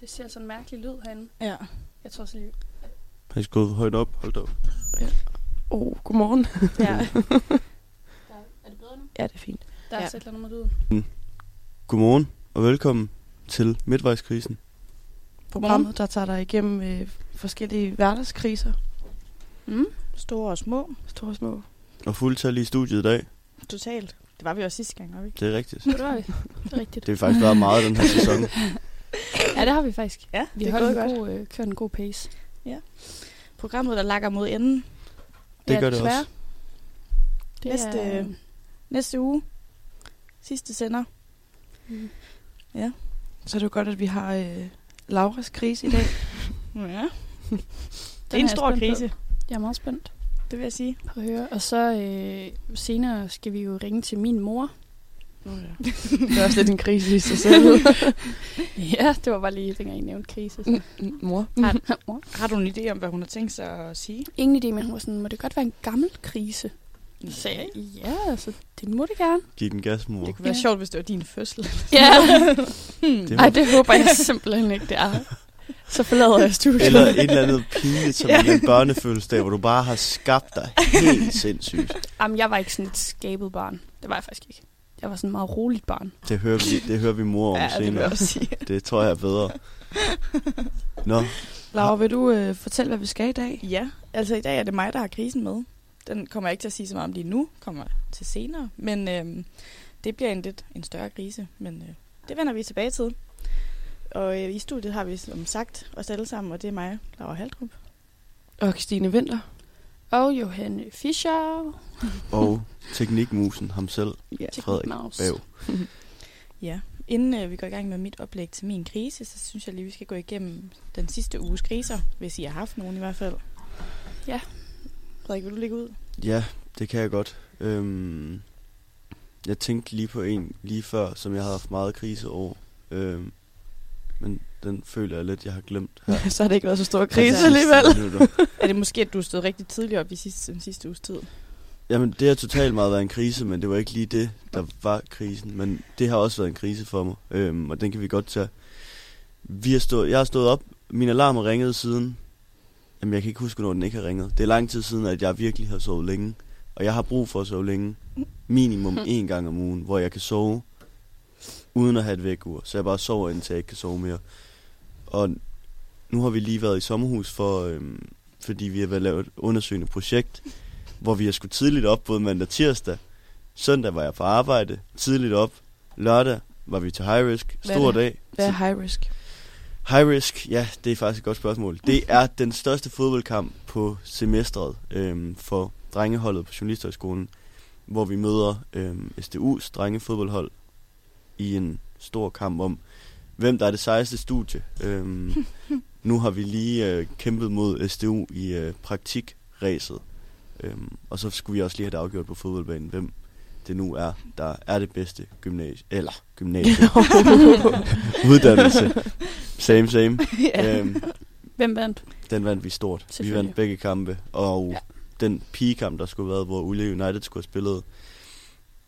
Det ser sådan en mærkelig lyd herinde. Ja. Jeg tror så lige... Har I skruet højt op? Hold da op. Oh, godmorgen. Ja. Der, er det bedre nu? Ja, det er fint. Der er Ja. ja. et eller andet med lyden. Godmorgen og velkommen til Midtvejskrisen. Programmet, der tager dig igennem øh, forskellige hverdagskriser. Mm. Store og små. Store og små. Og fuldtal i studiet i dag. Totalt. Det var vi også sidste gang, var vi ikke? Det er rigtigt. Det var vi. Det er rigtigt. Det har faktisk været meget den her sæson. Ja, det har vi faktisk. Ja, Vi har holdt en god, øh, kørt en god pace. Programmet, der lakker mod enden. Det Ja, gør det desværre. også. Det Næste- er, Næste uge. Sidste sender. Mm. Ja. Så er det jo godt, at vi har øh, Lauras krise i dag. ja. Det er Den en stor spændt på. krise, Jeg er meget spændt det vil jeg sige. på at høre. Og så øh, senere skal vi jo ringe til min mor. det er også lidt en krise i sig selv. Ja, det var bare lige, dengang I nævnte krise. Så. Mor. Har, mor. Har du en idé om, hvad hun har tænkt sig at sige? Ingen idé, men hun var sådan, må det godt være en gammel krise? Så sagde jeg, ja, altså, det må det gerne. Giv den gas, mor. Det kunne være Ja. sjovt, hvis det var din fødsel. Ja. Det Ej, det håber jeg simpelthen ikke, det er. Så forlader jeg studiet. Eller et eller andet pinligt som Ja. en børnefødselsdag, hvor du bare har skabt dig helt sindssygt. Jamen, jeg var ikke sådan et skabet barn. Det var jeg faktisk ikke. Jeg var sådan et meget roligt barn. Det hører vi, det hører vi mor om Ja, det vil jeg senere. også sige. Det tror jeg er bedre. Nå, Laura, vil du øh, fortælle, hvad vi skal i dag? Ja, altså i dag er det mig, der har krisen med. Den kommer jeg ikke til at sige så meget om lige nu, kommer til senere. Men øh, det bliver en lidt en større krise, men øh, det vender vi tilbage til. Og øh, i studiet har vi som sagt os alle sammen, og det er mig, Laura Haldrup. Og Christine Vinter. Og Johanne Fischer. og teknikmusen ham selv, Ja. Frederik. Bav. ja. Inden øh, vi går i gang med mit oplæg til min krise, så synes jeg lige, vi skal gå igennem den sidste uges kriser, hvis I har haft nogen i hvert fald. Ja. Frederik, vil du lægge ud? Ja, det kan jeg godt. Øhm, jeg tænkte lige på en lige før, som jeg havde haft meget krise over. Øhm, men den føler jeg lidt, jeg har glemt her. så har det ikke været så stor krise alligevel. Er det måske, at du stod rigtig tidligt op i sidste, den sidste uges tid? Jamen, det har totalt meget været en krise, men det var ikke lige det, der var krisen. Men det har også været en krise for mig, øhm, og den kan vi godt tage. Vi har stået, jeg har stået op, min alarm har ringet siden, jamen jeg kan ikke huske, når den ikke har ringet. Det er lang tid siden, at jeg virkelig har sovet længe, og jeg har brug for at sove længe. Minimum en gang om ugen, hvor jeg kan sove, uden at have et vækkeur. Så jeg bare sover, indtil jeg ikke kan sove mere. Og nu har vi lige været i sommerhus, for, øhm, fordi vi har været lavet et undersøgende projekt, hvor vi har skulle tidligt op både mandag og tirsdag. Søndag var jeg på arbejde, tidligt op. Lørdag var vi til high risk, Hvad er stor det? dag. Hvad er high risk? High risk, ja, det er faktisk et godt spørgsmål. Det er den største fodboldkamp på semestret øhm, for drengeholdet på Journalisthøjskolen, hvor vi møder øhm, SDU's drengefodboldhold i en stor kamp om, hvem der er det sejeste studie. Øhm, nu har vi lige øh, kæmpet mod SDU i øh, praktikræset, øhm, og så skulle vi også lige have det afgjort på fodboldbanen, hvem det nu er, der er det bedste gymnasie, eller gymnasie, uddannelse. Same, same. ja. Øhm, Hvem vandt? den vandt vi stort. Vi vandt begge kampe, og ja. den pigekamp, der skulle have været, hvor Ulle United skulle have spillet,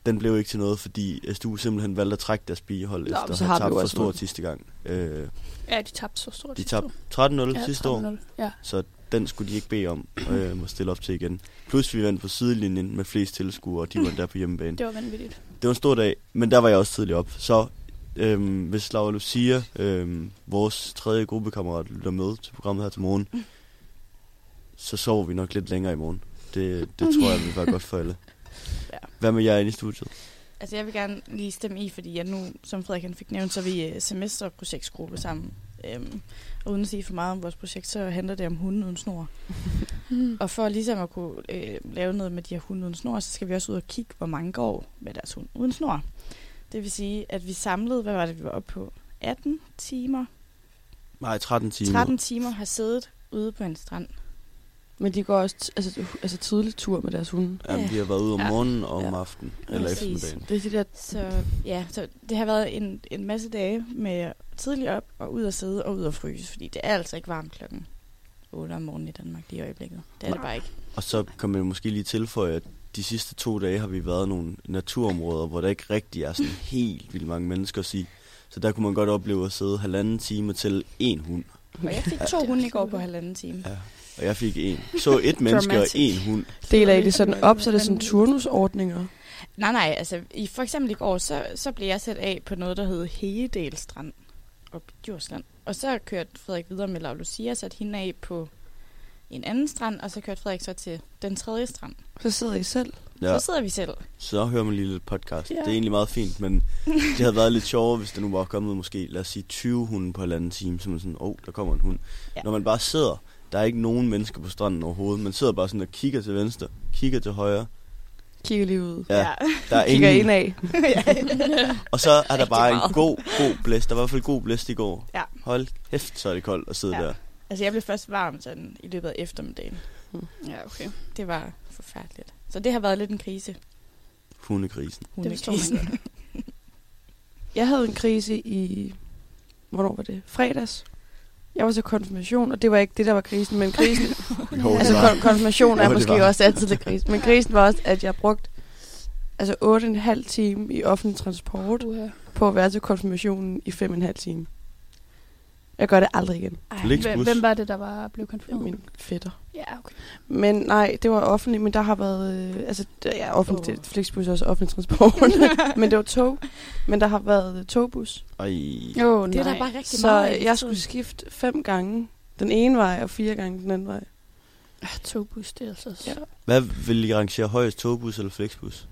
den blev ikke til noget, fordi SDU simpelthen valgte at trække deres pigehold Nå, efter at så have har vi tabt for stort sidste gang. Øh, Ja, de tabte så stort. de tabte år. 13-0 ja, sidste år, 13-0. Ja. så den skulle de ikke bede om øh, at stille op til igen. Plus vi vandt på sidelinjen med flest tilskuere, og de var der på hjemmebane. Det var vanvittigt. Det var en stor dag, men der var jeg også tidligt op. Så øhm, hvis Laura Lucia, øhm, vores tredje gruppekammerat, lytter med til programmet her til morgen, så sover vi nok lidt længere i morgen. Det, det tror jeg vil være godt for alle. Ja. Hvad med jer inde i studiet? Altså jeg vil gerne lige stemme i, fordi jeg nu, som Frederik han fik nævnt, så er vi øh, semesterprojektsgruppe sammen. Øhm, og uden at sige for meget om vores projekt, så handler det om hunden uden snor. Og for ligesom at kunne øh, lave noget med de her hunde uden snor, så skal vi også ud og kigge, hvor mange går med deres hund uden snor. Det vil sige, at vi samlede, hvad var det, vi var oppe på? 18 timer? Nej, 13 timer. 13 timer har siddet ude på en strand. Men de går også t- altså, altså tidlig tur med deres hunde. Jamen, vi har været ude om Ja. morgenen og om Ja. aftenen. Eller Præcis. eftermiddagen. Det er de der... Så ja, så det har været en, en masse dage med tidligt op og ud at sidde og ud at fryse, fordi det er altså ikke varmt klokken 8 om morgenen i Danmark lige i øjeblikket. Det er det bare ikke. Og så kan man måske lige tilføje, at de sidste to dage har vi været i nogle naturområder, hvor der ikke rigtig er sådan helt vildt mange mennesker at sige. Så der kunne man godt opleve at sidde halvanden time til en hund. Og jeg fik to hunde i går på halvanden time. Ja. Og jeg fik en. Så et menneske og en hund. Deler I det sådan op, så er det sådan turnusordninger? Nej, nej, altså i, for eksempel i går, så, så blev jeg sat af på noget, der hed Hegedal Strand op i Djursland. Og så kørte Frederik videre med Laura Lucia, sat hende af på en anden strand, og så kørte Frederik så til den tredje strand. Så sidder I selv? Ja. Så sidder vi selv. Så hører man lige lidt podcast. Ja. Det er egentlig meget fint, men det havde været lidt sjovere, hvis der nu var kommet måske, lad os sige, 20 hunde på en anden time, så man sådan, åh, oh, der kommer en hund. Ja. Når man bare sidder, der er ikke nogen mennesker på stranden overhovedet. Man sidder bare sådan og kigger til venstre, kigger til højre. Kigger lige ud. Ja, ja. Der er kigger ind af. og så er der bare en god, god blæst. Der var i hvert fald god blæst i går. Ja. Hold kæft, så er det koldt at sidde ja. der. Altså, jeg blev først varm sådan i løbet af eftermiddagen. Hmm. Ja, okay. Det var forfærdeligt. Så det har været lidt en krise. Hundekrisen. Hundekrisen. jeg havde en krise i... Hvornår var det? Fredags. Jeg var til konfirmation, og det var ikke det, der var krisen, men krisen... jo, altså kon- konfirmation er jo, måske også altid det krisen. Men krisen var også, at jeg brugte altså 8,5 time i offentlig transport uh-huh. på at være til konfirmationen i 5,5 time. Jeg gør det aldrig igen. Ej, hvem, hvem var det, der var blevet konfirmeret? Min fætter. Ja, okay. Men nej, det var offentligt, men der har været... Øh, altså, ja, offentligt, oh. Flixbus er også offentlig transport. men det var tog. Men der har været togbus. Ej. Oh, det er der bare rigtig Så meget. Så jeg skulle skifte fem gange den ene vej, og fire gange den anden vej. Ja, togbus, det er altså... Ja. Hvad vil I rangere højst, togbus eller flexbus?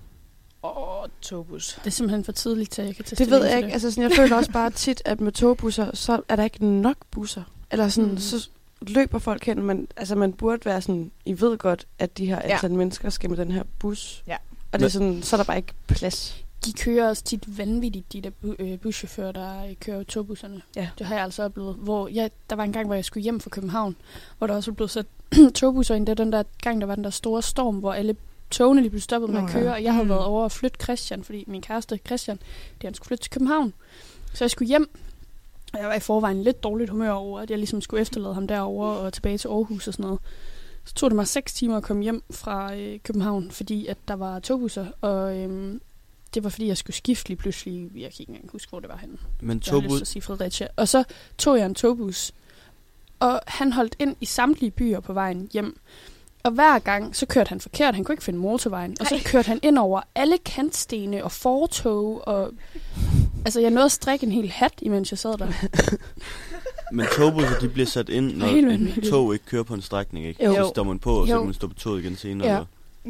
Åh, oh, togbus. Det er simpelthen for tidligt, til jeg kan tage Det ved jeg ikke. Altså, sådan, jeg føler også bare tit, at med togbusser, så er der ikke nok busser. Eller sådan, mm. så løber folk hen, men altså, man burde være sådan, I ved godt, at de her antal ja. mennesker skal med den her bus. Ja. Og det er sådan, så er der bare ikke plads. De kører også tit vanvittigt, de der bu- øh, buschauffører, der kører togbusserne. Ja. Det har jeg altså oplevet. Hvor jeg, der var en gang, hvor jeg skulle hjem fra København, hvor der også blev sat togbusser ind. Det er den der gang, der var den der store storm, hvor alle togene lige blev stoppet med at køre, og jeg havde mm. været over at flytte Christian, fordi min kæreste Christian, det han skulle flytte til København. Så jeg skulle hjem, og jeg var i forvejen lidt dårligt humør over, at jeg ligesom skulle efterlade ham derover og tilbage til Aarhus og sådan noget. Så tog det mig seks timer at komme hjem fra øh, København, fordi at der var togbusser, og øhm, det var fordi, jeg skulle skifte lige pludselig. Jeg kan ikke engang huske, hvor det var henne. Men togbus... Jeg at sige Fredericia. Og så tog jeg en togbus, og han holdt ind i samtlige byer på vejen hjem. Og hver gang, så kørte han forkert. Han kunne ikke finde motorvejen. Og så kørte han ind over alle kantstene og fortog. Og... Altså, jeg nåede at strikke en hel hat, imens jeg sad der. Men togbusser, de bliver sat ind, når et tog ikke kører på en strækning, ikke? Jo. Så står man på, og så kan man stå på toget igen senere. Ja.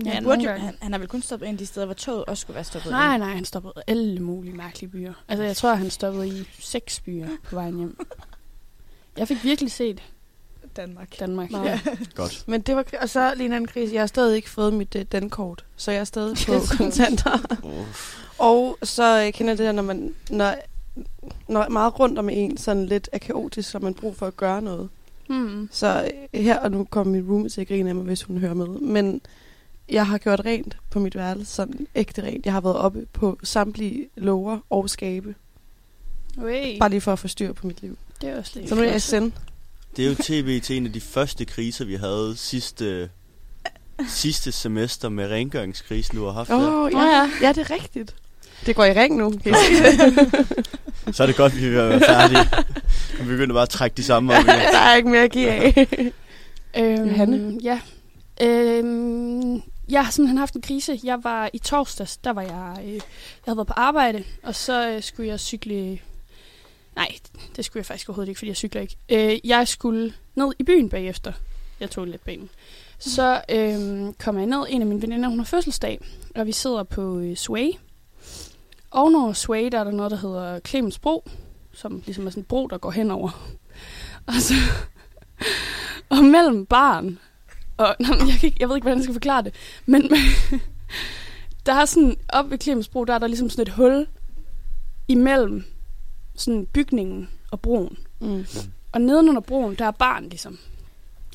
Ja, han, burde jo, han, han har vel kun stoppet ind de steder, hvor toget også skulle være stoppet Nej, ind. nej, han stoppede alle mulige mærkelige byer. Altså, jeg tror, han stoppede i seks byer på vejen hjem. Jeg fik virkelig set Danmark. Danmark. Ja. Godt. Men det var, og så lige en anden krise. Jeg har stadig ikke fået mit uh, dankort, så jeg er stadig på kontanter. Og så jeg kender det der, når man når, når meget rundt om en, sådan lidt er kaotisk, så man brug for at gøre noget. Hmm. Så uh, her, og nu kommer min roommate til at grine af mig, hvis hun hører med. Men jeg har gjort rent på mit værelse, sådan ægte rent. Jeg har været oppe på samtlige lover og skabe. Ui. Bare lige for at få styr på mit liv. Det er også lidt Så nu er jeg sende det er jo tv til en af de første kriser, vi havde sidste, sidste semester med rengøringskrisen, du har haft. Åh, oh, ja. ja. ja, det er rigtigt. Det går i ring nu. Kan Så er det godt, at vi er færdige. Vi begynder bare at trække de samme op igen. Der er ikke mere at give af. øhm, Hanne? Ja. Øhm, jeg har simpelthen haft en krise. Jeg var i torsdags, der var jeg, øh, jeg havde været på arbejde, og så øh, skulle jeg cykle Nej, det skulle jeg faktisk overhovedet ikke, fordi jeg cykler ikke. Øh, jeg skulle ned i byen bagefter. Jeg tog lidt banen. Så øh, kommer jeg ned. En af mine veninder, hun har fødselsdag, og vi sidder på øh, Sway. Ovenover Sway, der er der noget, der hedder Clemens Bro, som ligesom er sådan en bro, der går henover. Og så... og mellem barn og... Nå, jeg, kan ikke, jeg ved ikke, hvordan jeg skal forklare det. Men der er sådan... Oppe ved Clemens Bro, der er der ligesom sådan et hul imellem sådan bygningen og broen. Mm. Og nedenunder broen, der er barn ligesom.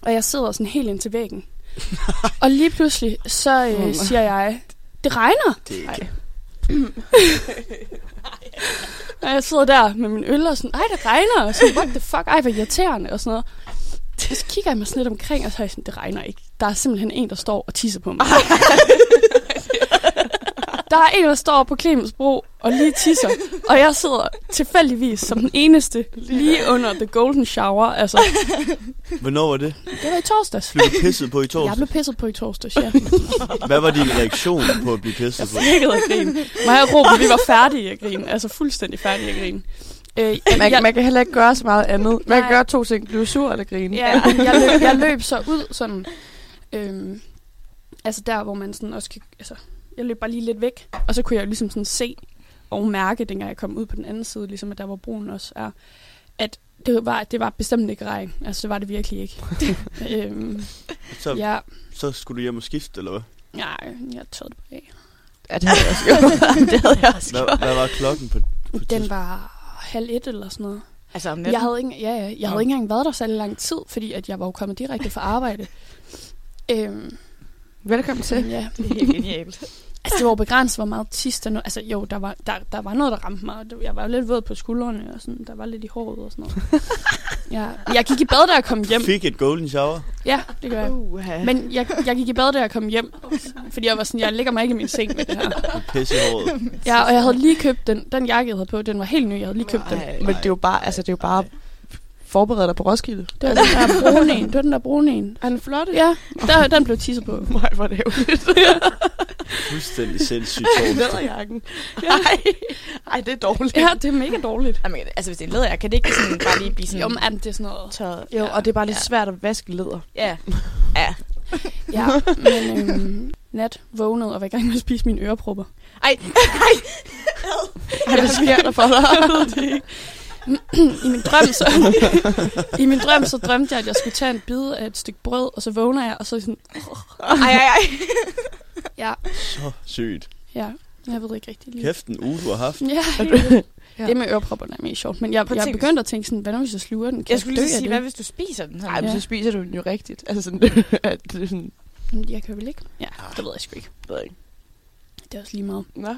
Og jeg sidder sådan helt ind til væggen. og lige pludselig, så øh, siger jeg, det regner. Det er ikke og jeg sidder der med min øl og sådan, ej, det regner. Og sådan, what the fuck, ej, hvor irriterende og sådan noget. Og så kigger jeg mig sådan lidt omkring, og så er jeg sådan, det regner ikke. Der er simpelthen en, der står og tisser på mig. der er en, der står på Clemens Bro og lige tisser, og jeg sidder tilfældigvis som den eneste lige under The Golden Shower. Altså, Hvornår var det? det var i torsdags. Blev du pisset på i Jeg torsdag? blev pisset på i torsdags, ja. Hvad var din reaktion på at blive pisset på? Flækket af grin. Mig og Ruben, vi var færdige at grine. Altså fuldstændig færdige at grine. Øh, Man, jeg, man kan heller ikke gøre så meget andet. Man Nej. kan gøre to ting. Blive sur eller grine. ja, jeg, løb, jeg løb så ud sådan... Øhm, altså der, hvor man sådan også kan... Altså, jeg løb bare lige lidt væk, og så kunne jeg jo ligesom sådan se og mærke, dengang jeg kom ud på den anden side, ligesom at der hvor broen også er, at det var, det var bestemt ikke regn. Altså, det var det virkelig ikke. øhm, Så, ja, så skulle du hjem og skifte, eller hvad? nej, jeg tog det af. Ja, det havde jeg også gjort. det havde jeg også Hvad, gjort. hvad var klokken på, på Den var halv et eller sådan noget. Altså om Jeg havde, ikke, ja, ja, jeg havde Nå. ikke engang været der særlig lang tid, fordi at jeg var jo kommet direkte fra arbejde. Øhm, Velkommen til. ja. Det er helt genialt. Altså, det var begrænset, hvor meget tis der nu... Altså, jo, der var, der, der var noget, der ramte mig. og det- Jeg var jo lidt våd på skuldrene, og sådan, der var lidt i håret og sådan noget. ja. Jeg gik i bad, da jeg kom hjem. Fik et golden shower? Ja, det gør jeg. Uh, Men jeg, jeg gik i bad, da jeg kom hjem. Fordi jeg var sådan, jeg lægger mig ikke i min seng med det her. I håret? Ja, og jeg havde lige købt den. Den jakke, jeg havde på, den var helt ny. Jeg havde lige købt den. Ej. Men det er jo bare, altså, det er jo bare forberede dig på Roskilde. Det var den der brune en. Det var den der brune en. Er den flot? Ja, der, den blev tisset på. Nej, hvor er det ærgerligt. Fuldstændig sindssygt torsdag. Læderjakken. Nej, Ej, det er dårligt. Ja, det er mega dårligt. Jamen, altså hvis det er læder, kan det ikke sådan bare lige blive sådan Jo, men er det er sådan noget. tørret? Jo, og det er bare lidt Ja. svært at vaske læder. Ja. Ja. Ja, men øhm, nat vågnede og var i gang med at spise mine ørepropper. Ej, Ej, hvad sker der for dig? I min drøm så, i min drøm så drømte jeg, at jeg skulle tage en bid af et stykke brød, og så vågner jeg, og så er jeg sådan, ej, ej, ej. ja, Så sygt. ja, jeg ved ikke rigtig lige. Kæft en uge, du har haft. Ja, Ja. det med ørepropperne er mest sjovt, men jeg, Prøv jeg begyndte at tænke sådan, hvad nu hvis jeg sluger den? Kan Jeg skulle dø lige sige, det? hvad hvis du spiser den? Nej, men Ja. så spiser du den jo rigtigt. Altså sådan, at det er sådan, Men Jeg kan vel ikke? Ja, det ved jeg sgu ikke. ved jeg ikke. Det er også lige meget. Nå.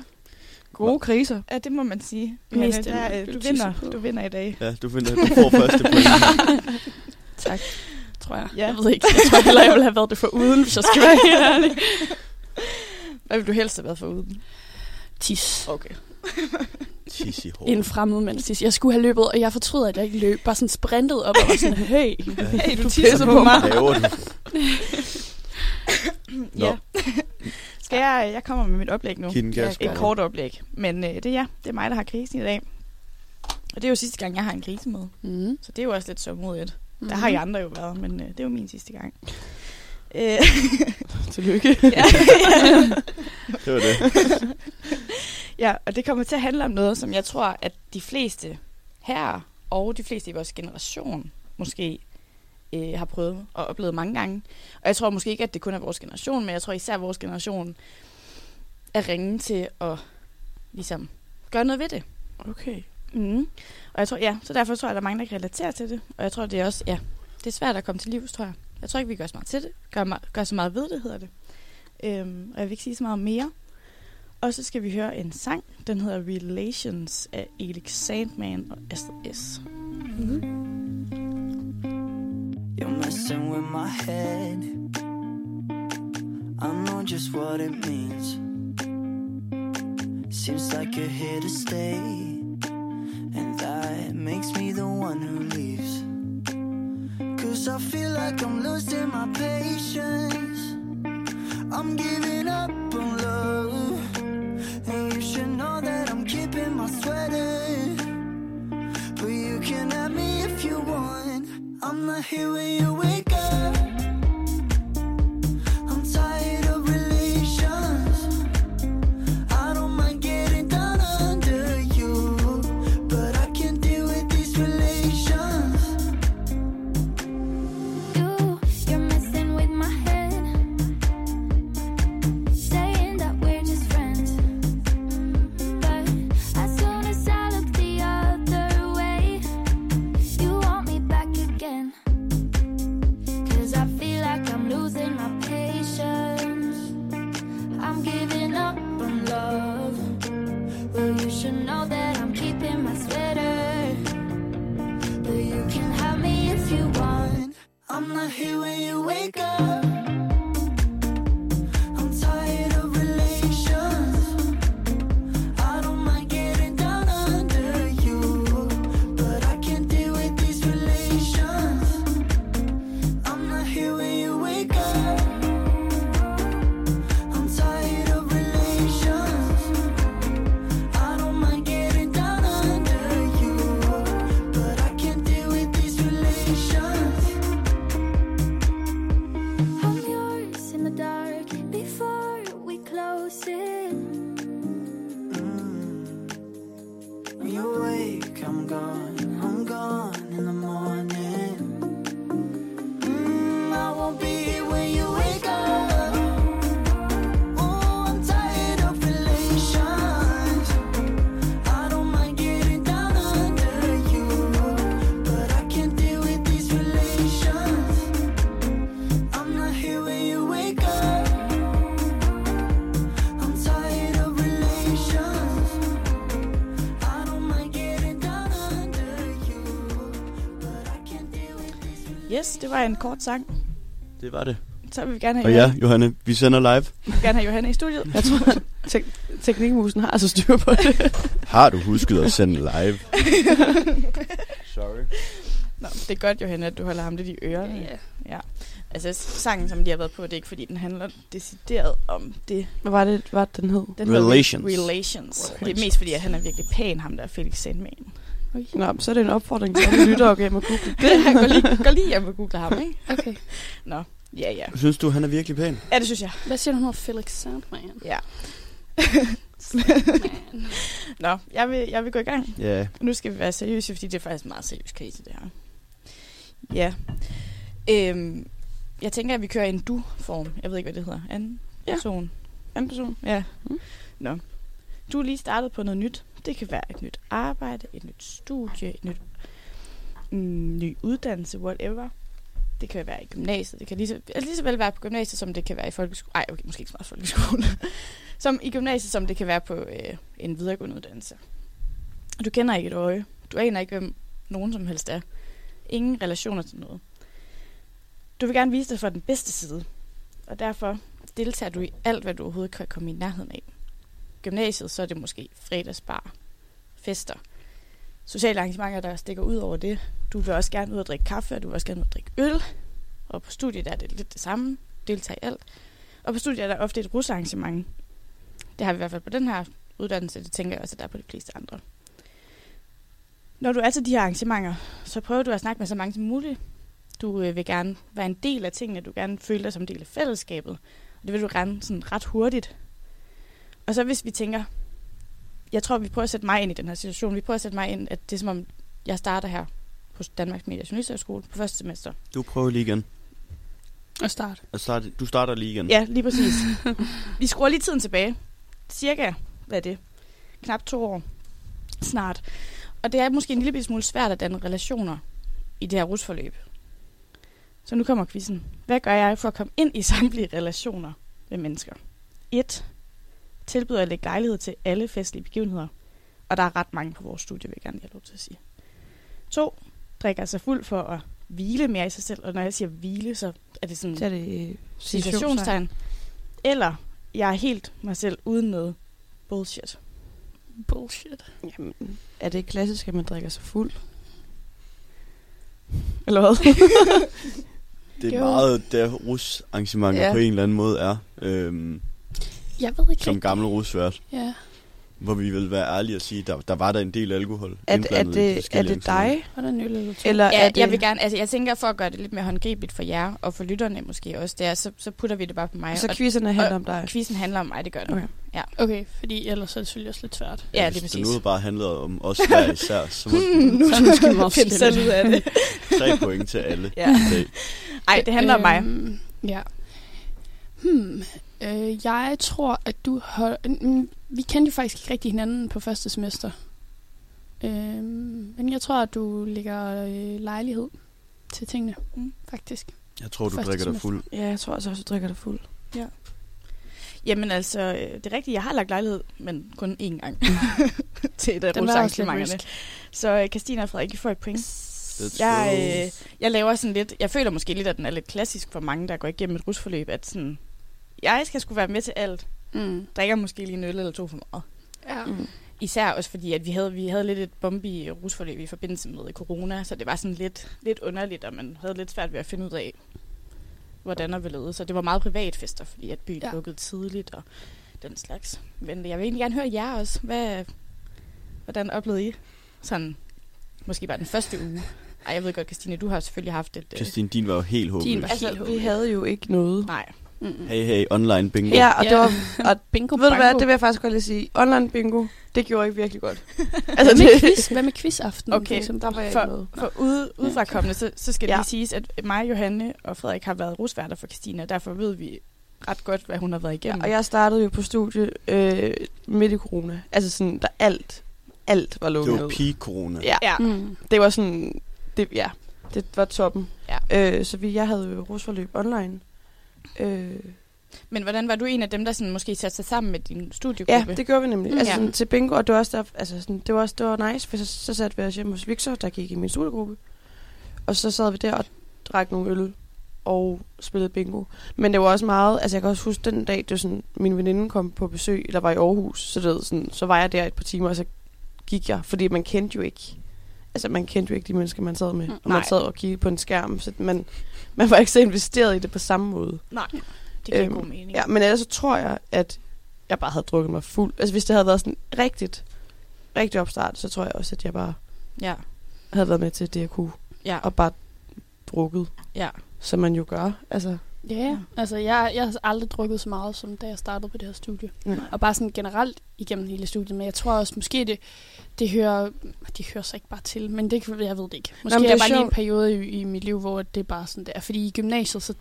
Gode kriser. Ja, det må man sige. Mest Mest, der, øh, du, vinder, du vinder i dag. Ja, du finder, du får første point. Tak, tror jeg. Ja. Jeg ved ikke, jeg tror heller, jeg ville have været det for uden, hvis jeg skal være helt ærlig. Hvad vil du helst have været for uden? Tis. Okay. Tis i En håret. fremmede mands tis. Jeg skulle have løbet, og jeg fortryder, at jeg ikke løb. Bare sådan sprintet op og var sådan, hey. Hey, du, Du tisser på på mig. Hvad laver du? Nå, Ja. Skal jeg, jeg kommer med mit oplæg nu. Et kort oplæg. Men øh, det er ja, det er mig, der har krisen i dag. Og det er jo sidste gang, jeg har en krise med. Mm. Så det er jo også lidt sørmodigt. Mm. Der har I andre jo været, men øh, det er jo min sidste gang. Øh, Tillykke. ja, Det var det. ja, og det kommer til at handle om noget, som jeg tror, at de fleste her, og de fleste i vores generation, måske øh, har prøvet og oplevet mange gange. Og jeg tror måske ikke, at det kun er vores generation, men jeg tror især, at vores generation er ringe til at ligesom gøre noget ved det. Okay. Mm. Og jeg tror, ja, så derfor tror jeg, at der er mange, der kan relatere til det. Og jeg tror, det er også, ja, det er svært at komme til livs, tror jeg. Jeg tror ikke, vi gør så meget til det. Gør, gør så meget ved det, hedder det. Øhm, og jeg vil ikke sige så meget mere. Og så skal vi høre en sang. Den hedder Relations af Elix Sandman og Astrid S. You're messing with my head. I know just what it means. Seems like you're here to stay, and that makes me the one who leaves. Cause I feel like I'm losing my patience. I'm giving up wanna hear when you wake up. Var en kort sang. Det var det. Så vil vi gerne have, Og ja, Johanne, vi sender live. vi vil gerne have Johanne i studiet. Jeg tror, at tek- teknikmusen har altså styr på det. Har du husket at sende live? Sorry. Nå, det er godt, Johanne, at du holder ham lidt i ørerne. Ja. ja. Altså, sangen, som de har været på, det er ikke, fordi den handler decideret om det. Hvad var det, hvad den hed? Den hedder Relations. Relations. Det er mest, fordi at han er virkelig pæn, ham der Felix Sandman. Nå, så er det en opfordring til alle lyttere at gå hjem og google det. gå, lige, gå lige hjem og google ham, ikke? Okay. Nå, ja, ja. Synes du, han er virkelig pæn? Ja, det synes jeg. Hvad siger du, han hedder Felix Sandman? Ja. Sandman. Nå, jeg vil, jeg vil gå i gang. Ja. Nu skal vi være seriøse, fordi det er faktisk en meget seriøs krise, det her. Ja. Øhm, jeg tænker, at vi kører i en du-form. Jeg ved ikke, hvad det hedder. Anden Ja. person. Anden person. Ja. Mm. Nå. Du er lige startet på noget nyt. Det kan være et nyt arbejde, et nyt studie, et nyt mm, ny uddannelse, whatever. Det kan være i gymnasiet. Det kan lige så, altså lige så vel være på gymnasiet, som det kan være i folkeskole. Ej, okay, måske ikke så meget folkeskole. som i gymnasiet, som det kan være på øh, en videregående uddannelse. Du kender ikke et øje. Du aner ikke, hvem nogen som helst er. Ingen relationer til noget. Du vil gerne vise dig fra den bedste side. Og derfor deltager du i alt, hvad du overhovedet kan komme i nærheden af. Gymnasiet, så er det måske fredagsbar, fester, sociale arrangementer, der stikker ud over det. Du vil også gerne ud og drikke kaffe, og du vil også gerne ud og drikke øl. Og på studiet der er det lidt det samme. Deltager i alt. Og på studiet er der ofte et rusarrangement. Det har vi i hvert fald på den her uddannelse. Det tænker jeg også, at der er på de fleste andre. Når du er til de her arrangementer, så prøver du at snakke med så mange som muligt. Du øh, vil gerne være en del af tingene. Du gerne føler dig som en del af fællesskabet. Og det vil du gerne sådan ret hurtigt. Og så hvis vi tænker, jeg tror, vi prøver at sætte mig ind i den her situation. Vi prøver at sætte mig ind, at det er som om, jeg starter her på Danmarks Media Journalisthøjskole på første semester. Du prøver lige igen. Og start. At starte, du starter lige igen. Ja, lige præcis. vi skruer lige tiden tilbage. Cirka, hvad er det? Knap to år. Snart. Og det er måske en lille smule svært at danne relationer i det her rusforløb. Så nu kommer quizzen. Hvad gør jeg for at komme ind i samtlige relationer med mennesker? 1. Tilbyder at lægge lejlighed til alle festlige begivenheder. Og der er ret mange på vores studie, vil jeg gerne have lov til at sige. 2. Drikker sig fuld for at hvile mere i sig selv. Og når jeg siger hvile, så er det sådan Så er det øh, situationstegn. situationstegn. Eller jeg er helt mig selv uden noget bullshit. Bullshit. Jamen, er det klassisk, at man drikker sig fuld? Eller hvad? Det er Jo. meget der rusarrangementer Ja. ja. på en eller anden måde er. Øhm, Jeg ved ikke som gammel rusvært. Ja. Hvor vi vil være ærlige og sige, der, der var der en del alkohol Er, er, det, er det dig? Var der en øl eller to? Eller Ja, er det... jeg vil gerne, altså jeg tænker for at gøre det lidt mere håndgribeligt for jer, og for lytterne måske også, det er, så, så putter vi det bare på mig. Så og quizzerne handler og om dig. quizzen handler om mig, det gør den. Okay. Okay, fordi ellers er det selvfølgelig også lidt svært. Ja, hvis lige det præcis. nu havde bare handlet om os hver især, så må nu Så er det måske meget find selv ud af det. tre point til alle. Ja. Det, Ej, det handler om mig. Øhm, Ja. Hmm. Øh, jeg tror, at du har... Mm, vi kendte jo faktisk ikke rigtig hinanden på første semester. Øhm, men jeg tror, at du lægger øh, lejlighed til tingene, Mm. faktisk. jeg tror, du Første drikker dig semester. fuld. Ja, jeg tror altså også, at du drikker dig fuld. Jamen altså, øh, det er rigtigt, jeg har lagt lejlighed, men kun én gang til et af rusarrangementerne. Så øh, Christina og Frederik, I får et point. Let's Jeg, øh, jeg laver sådan lidt, jeg føler måske lidt, at den er lidt klassisk for mange, der går igennem et rusforløb, at sådan, jeg skal skulle være med til alt. Mm. Drikker måske lige en øl eller to for meget. Ja. Mm. Især også fordi, at vi havde, vi havde lidt et bombi rusforløb i forbindelse med corona, så det var sådan lidt, lidt underligt, og man havde lidt svært ved at finde ud af, hvordan og hvorledes. Så det var meget privatfester, fordi at byen Ja. lukkede tidligt og den slags. Men jeg vil egentlig gerne høre jer også. Hvad, hvordan oplevede I sådan, måske bare den første uge? Ej, jeg ved godt, Christine, du har selvfølgelig haft et... øh, Christine, din var jo helt håbløs. Din var- Altså, Helt vi håbløst. havde jo ikke noget. Nej. Mm. Hey, hey, online bingo. Ja, og det Ja. var... Og Bingo ved du hvad, det vil jeg faktisk godt lige sige. Online bingo, det gjorde ikke virkelig godt. Altså, hvad med quiz? Hvad med quizaften? Okay, for eksempel? Der var jeg For- ikke med. For ude, udefra kommende, så, så skal det Ja. lige siges, at mig, Johanne og Frederik har været rusværter for Christina, og derfor ved vi ret godt, hvad hun har været Ja, igennem. og jeg startede jo på studie øh, midt i corona. Altså sådan, der alt, alt var Det lukket var ned. peak corona. Ja, ja. Mm. det var sådan, det, ja, det var toppen. Ja. Øh, så vi, jeg havde jo rusforløb online. Øh, Men hvordan var du en af dem, der sådan måske satte sig sammen med din studiegruppe? ja, det gjorde vi nemlig. Mm. Altså sådan, til bingo, og det var også der, altså sådan, det var også det var nice, for så, så satte vi os hjemme hos Victor, der gik i min studiegruppe. Og så sad vi der, og drak nogle øl og spillede bingo. Men det var også meget, altså jeg kan også huske den dag, det var sådan, min veninde kom på besøg, der var i Aarhus, så, det, sådan, så var jeg der et par timer, og så gik jeg, fordi man kendte jo ikke, altså man kendte jo ikke de mennesker, man sad med, Mm, og man nej. sad og kiggede på en skærm, så man, man var ikke så investeret i det på samme måde. Nej, det giver Øhm, god mening. Ja, men ellers så tror jeg, at jeg bare havde drukket mig fuld. Altså hvis det havde været sådan rigtigt, rigtig opstart, så tror jeg også, at jeg bare ja. havde været med til det, jeg kunne, Ja. og bare drukket, ja. som man jo gør. Altså, Ja, altså jeg, jeg har aldrig drukket så meget, som da jeg startede på det her studie. Ja. Og bare sådan generelt igennem hele studiet. Men jeg tror også, måske det, det hører, det hører sig ikke bare til, men det, jeg ved det ikke. Måske men er det er jeg bare lige en sjovt. periode i, i mit liv, hvor det er bare sådan der. Fordi i gymnasiet, så,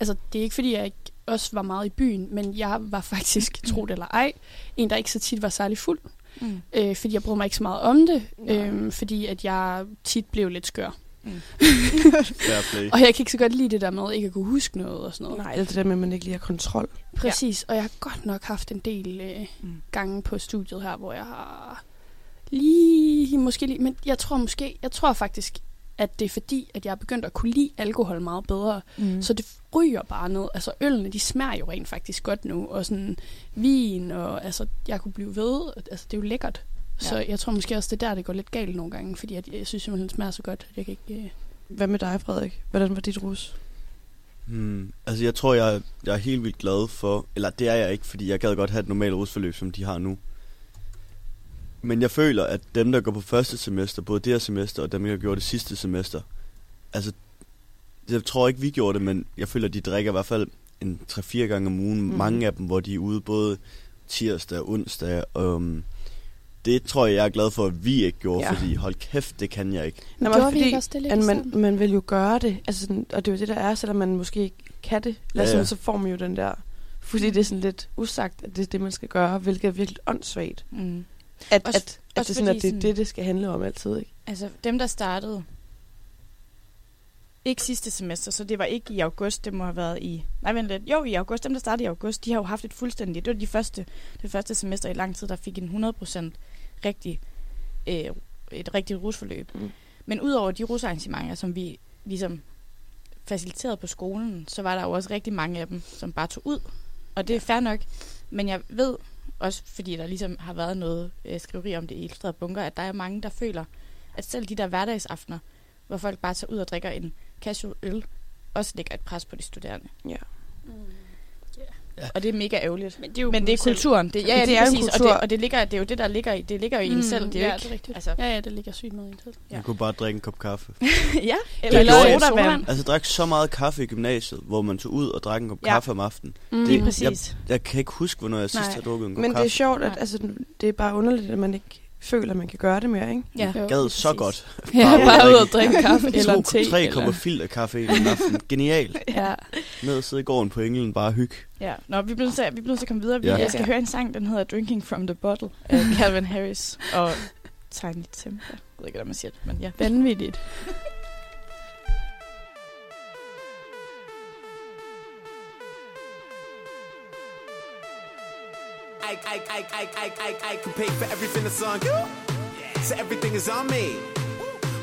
altså det er ikke fordi, jeg ikke også var meget i byen, men jeg var faktisk, tro det eller ej, en, der ikke så tit var særlig fuld. Mm. Øh, fordi jeg brød mig ikke så meget om det, øh, fordi at jeg tit blev lidt skør. Mm. Og jeg kan ikke så godt lide det der med ikke at kunne huske noget og sådan noget. nej, det er det der med, at man ikke lige har kontrol. Præcis, og jeg har godt nok haft en del øh, Mm. gange på studiet her, hvor jeg har lige, måske lige, men jeg tror måske, jeg tror faktisk, at det er fordi, at jeg er begyndt at kunne lide alkohol meget bedre, Mm. så det ryger bare ned. Altså ølene, de smager jo rent faktisk godt nu, og sådan vin, og altså, jeg kunne blive ved, altså det er jo lækkert. Så Ja. jeg tror måske også, det er der, det går lidt galt nogle gange, fordi at jeg synes simpelthen, det smager så godt, at jeg kan ikke... Øh... Hvad med dig, Frederik? Hvordan var dit rus? Hmm. Altså, jeg tror, jeg, jeg er helt vildt glad for... Eller det er jeg ikke, fordi jeg gad godt have et normalt rusforløb, som de har nu. Men jeg føler, at dem, der går på første semester, både det her semester og dem, der gjorde det sidste semester, altså, jeg tror ikke, vi gjorde det, men jeg føler, at de drikker i hvert fald en 3-4 gange om ugen. Mm. Mange af dem, hvor de er ude både tirsdag og onsdag. Det tror jeg, jeg er glad for, at vi ikke gjorde, Ja. fordi hold kæft, det kan jeg ikke. Nå, Gjorde også vi ikke også det at man, man vil jo gøre det, altså sådan, og det er jo det, der er, selvom man måske ikke kan det. Ja, Ja, ja. ja. Så får man jo den der, fordi det er sådan lidt usagt, at det er det, man skal gøre, hvilket er virkelig åndssvagt. Mm. At, Også- at, at også det er sådan, fordi at det er det, det skal handle om altid, ikke? Altså, dem, der startede... Ikke sidste semester, så det var ikke i august, det må have været i... Nej, vent lidt. Jo, i august. Dem, der startede i august, de har jo haft et fuldstændigt... Det var de første, det første semester i lang tid, der fik en 100% rigtig, øh, et rigtigt rusforløb. Mm. Men udover de rusarrangementer, som vi ligesom faciliterede på skolen, så var der jo også rigtig mange af dem, som bare tog ud. Og det er fair nok. Men jeg ved også, fordi der ligesom har været noget øh, skriveri om det i Illustreret Bunker, at der er mange, der føler, at selv de der hverdagsaftener, hvor folk bare tager ud og drikker en casual øl, også lægger et pres på de studerende. Ja. Og det er mega ærgerligt. Men det er jo Men det er kulturen. Det, ja, ja, Det det er er en præcis. Og, kultur. det, og det, ligger, det er jo det, der ligger i, det ligger jo i en selv. Det er ja, ikke, det er rigtigt. altså, Ja, ja, det ligger sygt meget i en selv. Ja. Jeg kunne bare drikke en kop kaffe. ja, Eller eller, en sodavand. sodavand. Altså, jeg drak så meget kaffe i gymnasiet, hvor man tog ud og drak en kop Ja. kaffe om aftenen. Mm. Lige Det- præcis. Jeg kan ikke huske, hvornår jeg sidst Nej. har drukket en kop Men det kaffe. er sjovt, at altså, det er bare underligt, at man ikke føler, at man kan gøre det mere, ikke? Ja. Jo, Gad så præcis. godt. Ja, bare ud og drikke kaffe eller en te. tre eller... kopper filter kaffe i en aften. Genial. Ja. Ned og sidde i gården på Engelen, bare hygge. Ja, Nå, vi bliver nødt til, at- vi bliver nødt til at komme videre. Vi Ja. ja. skal Ja. høre en sang, den hedder Drinking from the Bottle af Calvin Harris og Tiny Tim. Jeg ved ikke, hvordan man siger det, men ja. Vanvittigt. I, I, I, I, I, I, I can pay for everything that's on you. So everything is on me.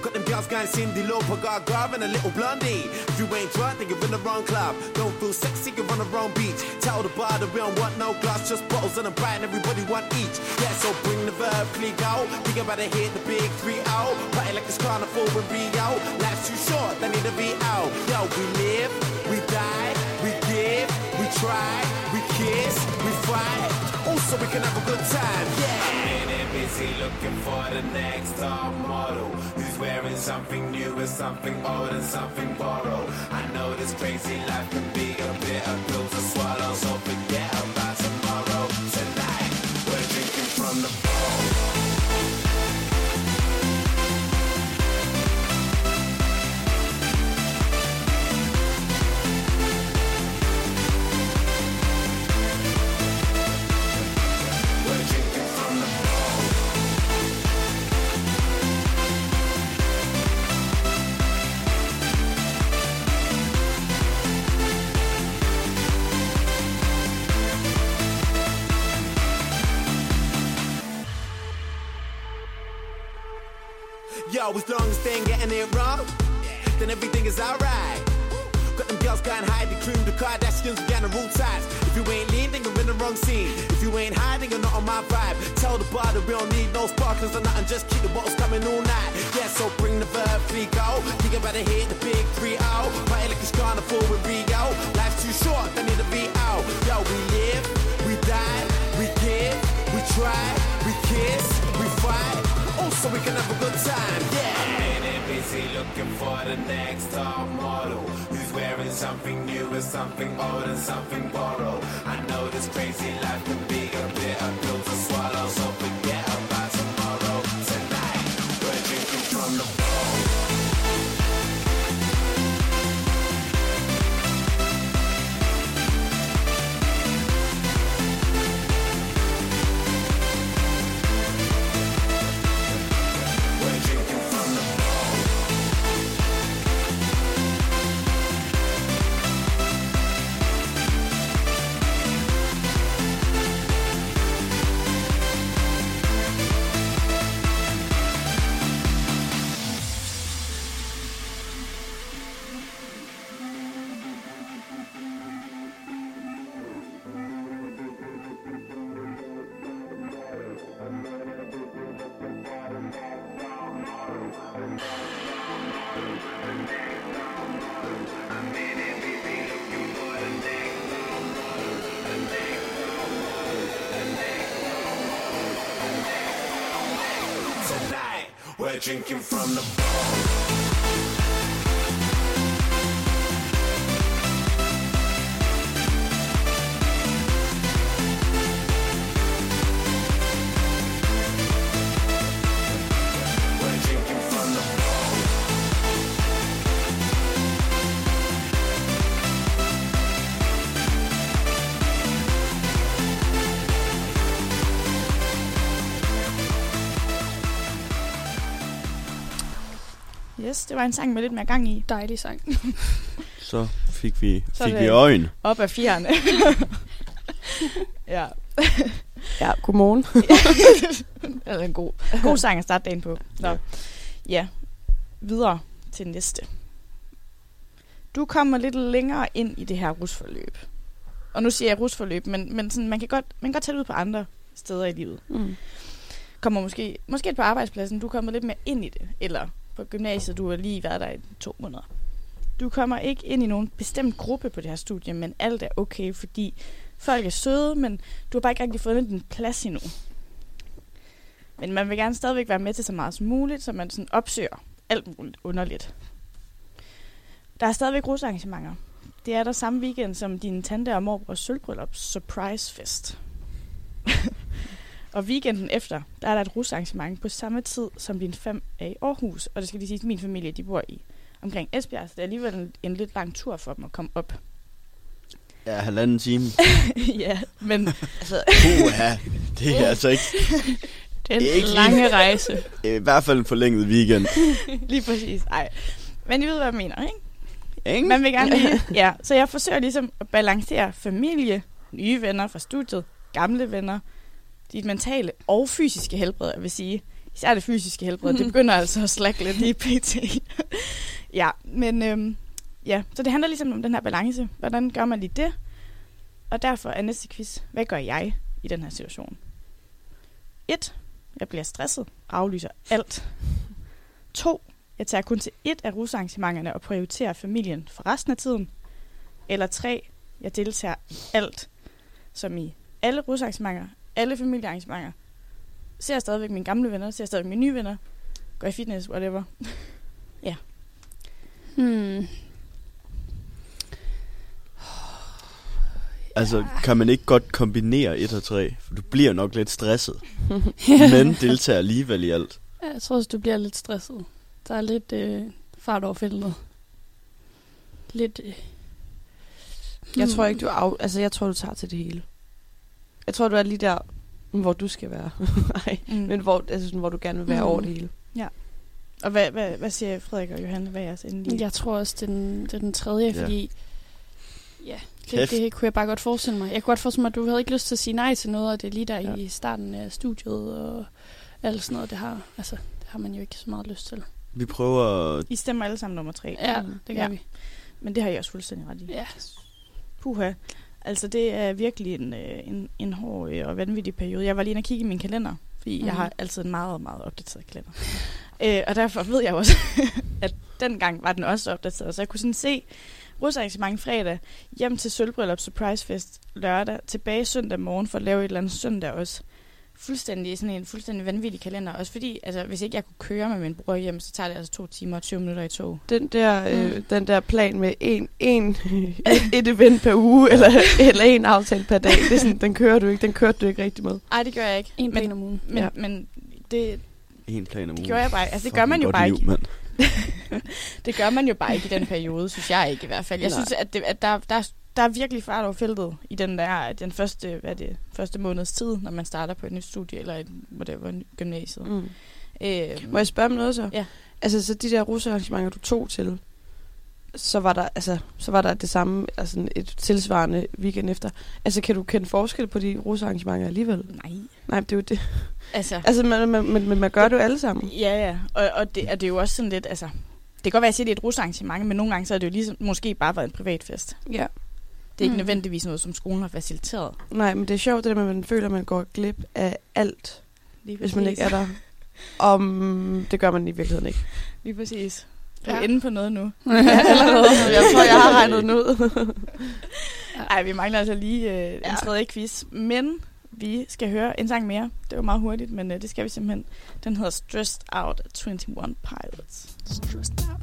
Got them girls going Cindy Lauper, got Garv and a little blondie. If you ain't drunk, then you're in the wrong club. Don't feel sexy, you're on the wrong beach. Tell the bar that we don't want no glass, just bottles and a bite, and everybody want each. Yeah, so bring the verb, click out. Think about it, hit the big three out. Party like it's carnival with Rio. Life's too short, they need to be out. Yo, we live, we die, we give, we try, we kiss, we fight. Also, we can have a good time. Yeah. I'm minute busy looking for the next top model who's wearing something new and something old and something borrowed. I know this crazy life can be a bit of pills to swallow, so forget about tomorrow. Tonight, we're drinking from the bowl. Yo, as long as they ain't getting it wrong. then everything is alright. Got them girls going high, the cream, the Kardashians, we got the rule ties. If you ain't lean, you're in the wrong scene. If you ain't high, you're not on my vibe. Tell the bar that we don't need no sparklers or nothing, just keep the bottles coming all night. Yeah, so bring the verb, three go. Think about it, hit the big 3 0. Party like it's carnival with Rio. Life's too short, they need to be out. Yo, we live, we die, we give, we try, we kiss, we fight. Also, we can have a good time, yeah. I'm busy looking for the next top model who's wearing something new and something old and something borrowed. I know this crazy life can be a bitter pill drinking from the Yes, det var en sang med lidt mere gang i. Dejlig sang. Så fik vi, Så fik vi øjen. Op af fjerne. ja. Ja, godmorgen. det er en god, god sang at starte dagen på. Nå. Ja, videre til næste. Du kommer lidt længere ind i det her rusforløb. Og nu siger jeg rusforløb, men, men sådan, man, kan godt, man kan godt tage det ud på andre steder i livet. Mm. Kommer måske, måske på arbejdspladsen, du kommer lidt mere ind i det. Eller på gymnasiet, du har lige været der i to måneder. Du kommer ikke ind i nogen bestemt gruppe på det her studie, men alt er okay, fordi folk er søde, men du har bare ikke rigtig fundet din plads endnu. Men man vil gerne stadigvæk være med til så meget som muligt, så man sådan opsøger alt muligt underligt. Der er stadigvæk rusarrangementer. Det er der samme weekend som din tante og morbrors sølvbryllup surprise fest. og weekenden efter, der er der et rusarrangement på samme tid som din fem er i Aarhus. Og det skal lige sige, at min familie de bor i omkring Esbjerg, så det er alligevel en, en lidt lang tur for dem at komme op. Ja, halvanden time. ja, men altså, Uha, det er altså ikke... Den Ikke lige- lange rejse. I hvert fald en forlænget weekend. lige præcis. Ej. Men I ved, hvad jeg mener, ikke? Ikke? Man vil gerne lige... Ja, så jeg forsøger ligesom at balancere familie, nye venner fra studiet, gamle venner, dit mentale og fysiske helbred, jeg vil sige. Især det fysiske helbred, det begynder altså at slække lidt i pt. ja, men øhm, ja, så det handler ligesom om den her balance. Hvordan gør man lige det? Og derfor er næste quiz, hvad gør jeg i den her situation? 1. Jeg bliver stresset og aflyser alt. 2. Jeg tager kun til et af rusarrangementerne og prioriterer familien for resten af tiden. Eller 3. Jeg deltager i alt, som i alle rusarrangementer, alle familiearrangementer. Ser stadigvæk mine gamle venner, ser stadigvæk mine nye venner, går i fitness, whatever. Hmm. Altså, kan man ikke godt kombinere et og tre? For du bliver nok lidt stresset. Men deltager alligevel i alt. Ja, Jeg tror også, du bliver lidt stresset. Der er lidt øh, fart over feltet. Lidt... Øh. Jeg hmm. tror ikke, du af... Altså, jeg tror, du tager til det hele. Jeg tror, du er lige der, hvor du skal være. Nej, Mm. men hvor, altså, sådan, hvor du gerne vil være Mm. mm. over det hele. Og hvad, hvad, hvad siger Frederik og Johanne? Hvad er jeres endelige? Jeg tror også, det er den, det er den tredje, Ja. fordi... Ja, det, det kunne jeg bare godt forestille mig. Jeg kunne godt forestille mig, at du havde ikke lyst til at sige nej til noget, og det er lige der Ja. ja. i starten af studiet og alt sådan noget, det har, altså, det har man jo ikke så meget lyst til. Vi prøver at I stemmer alle sammen nummer tre. Ja, det gør Ja. vi. Men det har jeg også fuldstændig ret i. Ja. Puha. Altså, det er virkelig en, øh, en, en hård øh, og vanvittig periode. Jeg var lige inde og kigge i min kalender, fordi mm. jeg Mhm. har altid en meget, meget opdateret kalender. øh, og derfor ved jeg jo også, at dengang var den også opdateret. Så jeg kunne sådan se rusarrangement fredag, hjem til Sølvbryllup Surprise Fest lørdag, tilbage søndag morgen for at lave et eller andet søndag også. Fuldstændig sådan en fuldstændig vanvittig kalender. Også fordi, altså, hvis ikke jeg kunne køre med min bror hjem, så tager det altså to timer og 20 minutter i tog. Den der, øh, Mm. den der plan med en, en, et event per uge, eller, eller en aftale per dag, det er sådan, den kører du ikke, den kørte du ikke rigtig med. Nej, det gør jeg ikke. En plan om ugen. men, Ja. men det, en plan om det ugen. gjorde jeg bare. Altså, det gør man jo bare liv, ikke. Mand. Det gør man jo bare ikke i den periode, synes jeg ikke i hvert fald. Jeg Nej. synes, at, det, at der, der, der er virkelig fart over feltet i den der den første, hvad det, første måneds tid, når man starter på et nyt studie eller et whatever, gymnasiet. Mm. Øh, Må jeg spørge om noget så? Ja. Altså, så de der russearrangementer, du tog til, så var der, altså, så var der det samme, altså et tilsvarende weekend efter. Altså, kan du kende forskel på de russearrangementer alligevel? nej. Nej, det er jo det. Altså, Altså, man, man, man, man, gør det jo alle sammen. ja, ja. Og, og, det, og det er jo også sådan lidt, altså... Det kan godt være, at jeg siger, at det er et rusarrangement, men nogle gange så er det jo ligesom, måske bare været en privat fest. Ja. Det er ikke Mm. nødvendigvis noget, som skolen har faciliteret. Nej, men det er sjovt, det der med, at man føler, at man går glip af alt, Lige hvis man ikke er der. Om det gør man i virkeligheden ikke. Lige præcis. Er Ja. vi inde på noget nu? Ja, allerede. Jeg tror, jeg har regnet den ud. Nej, vi mangler altså lige øh, en Ja. tredje quiz. Men vi skal høre en sang mere. Det var meget hurtigt, men øh, det skal vi simpelthen. Den hedder Stressed Out af 21 Pilots. Stressed Out.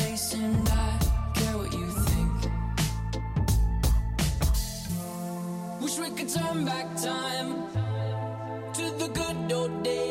Face and I care what you think. Wish we could turn back time to the good old days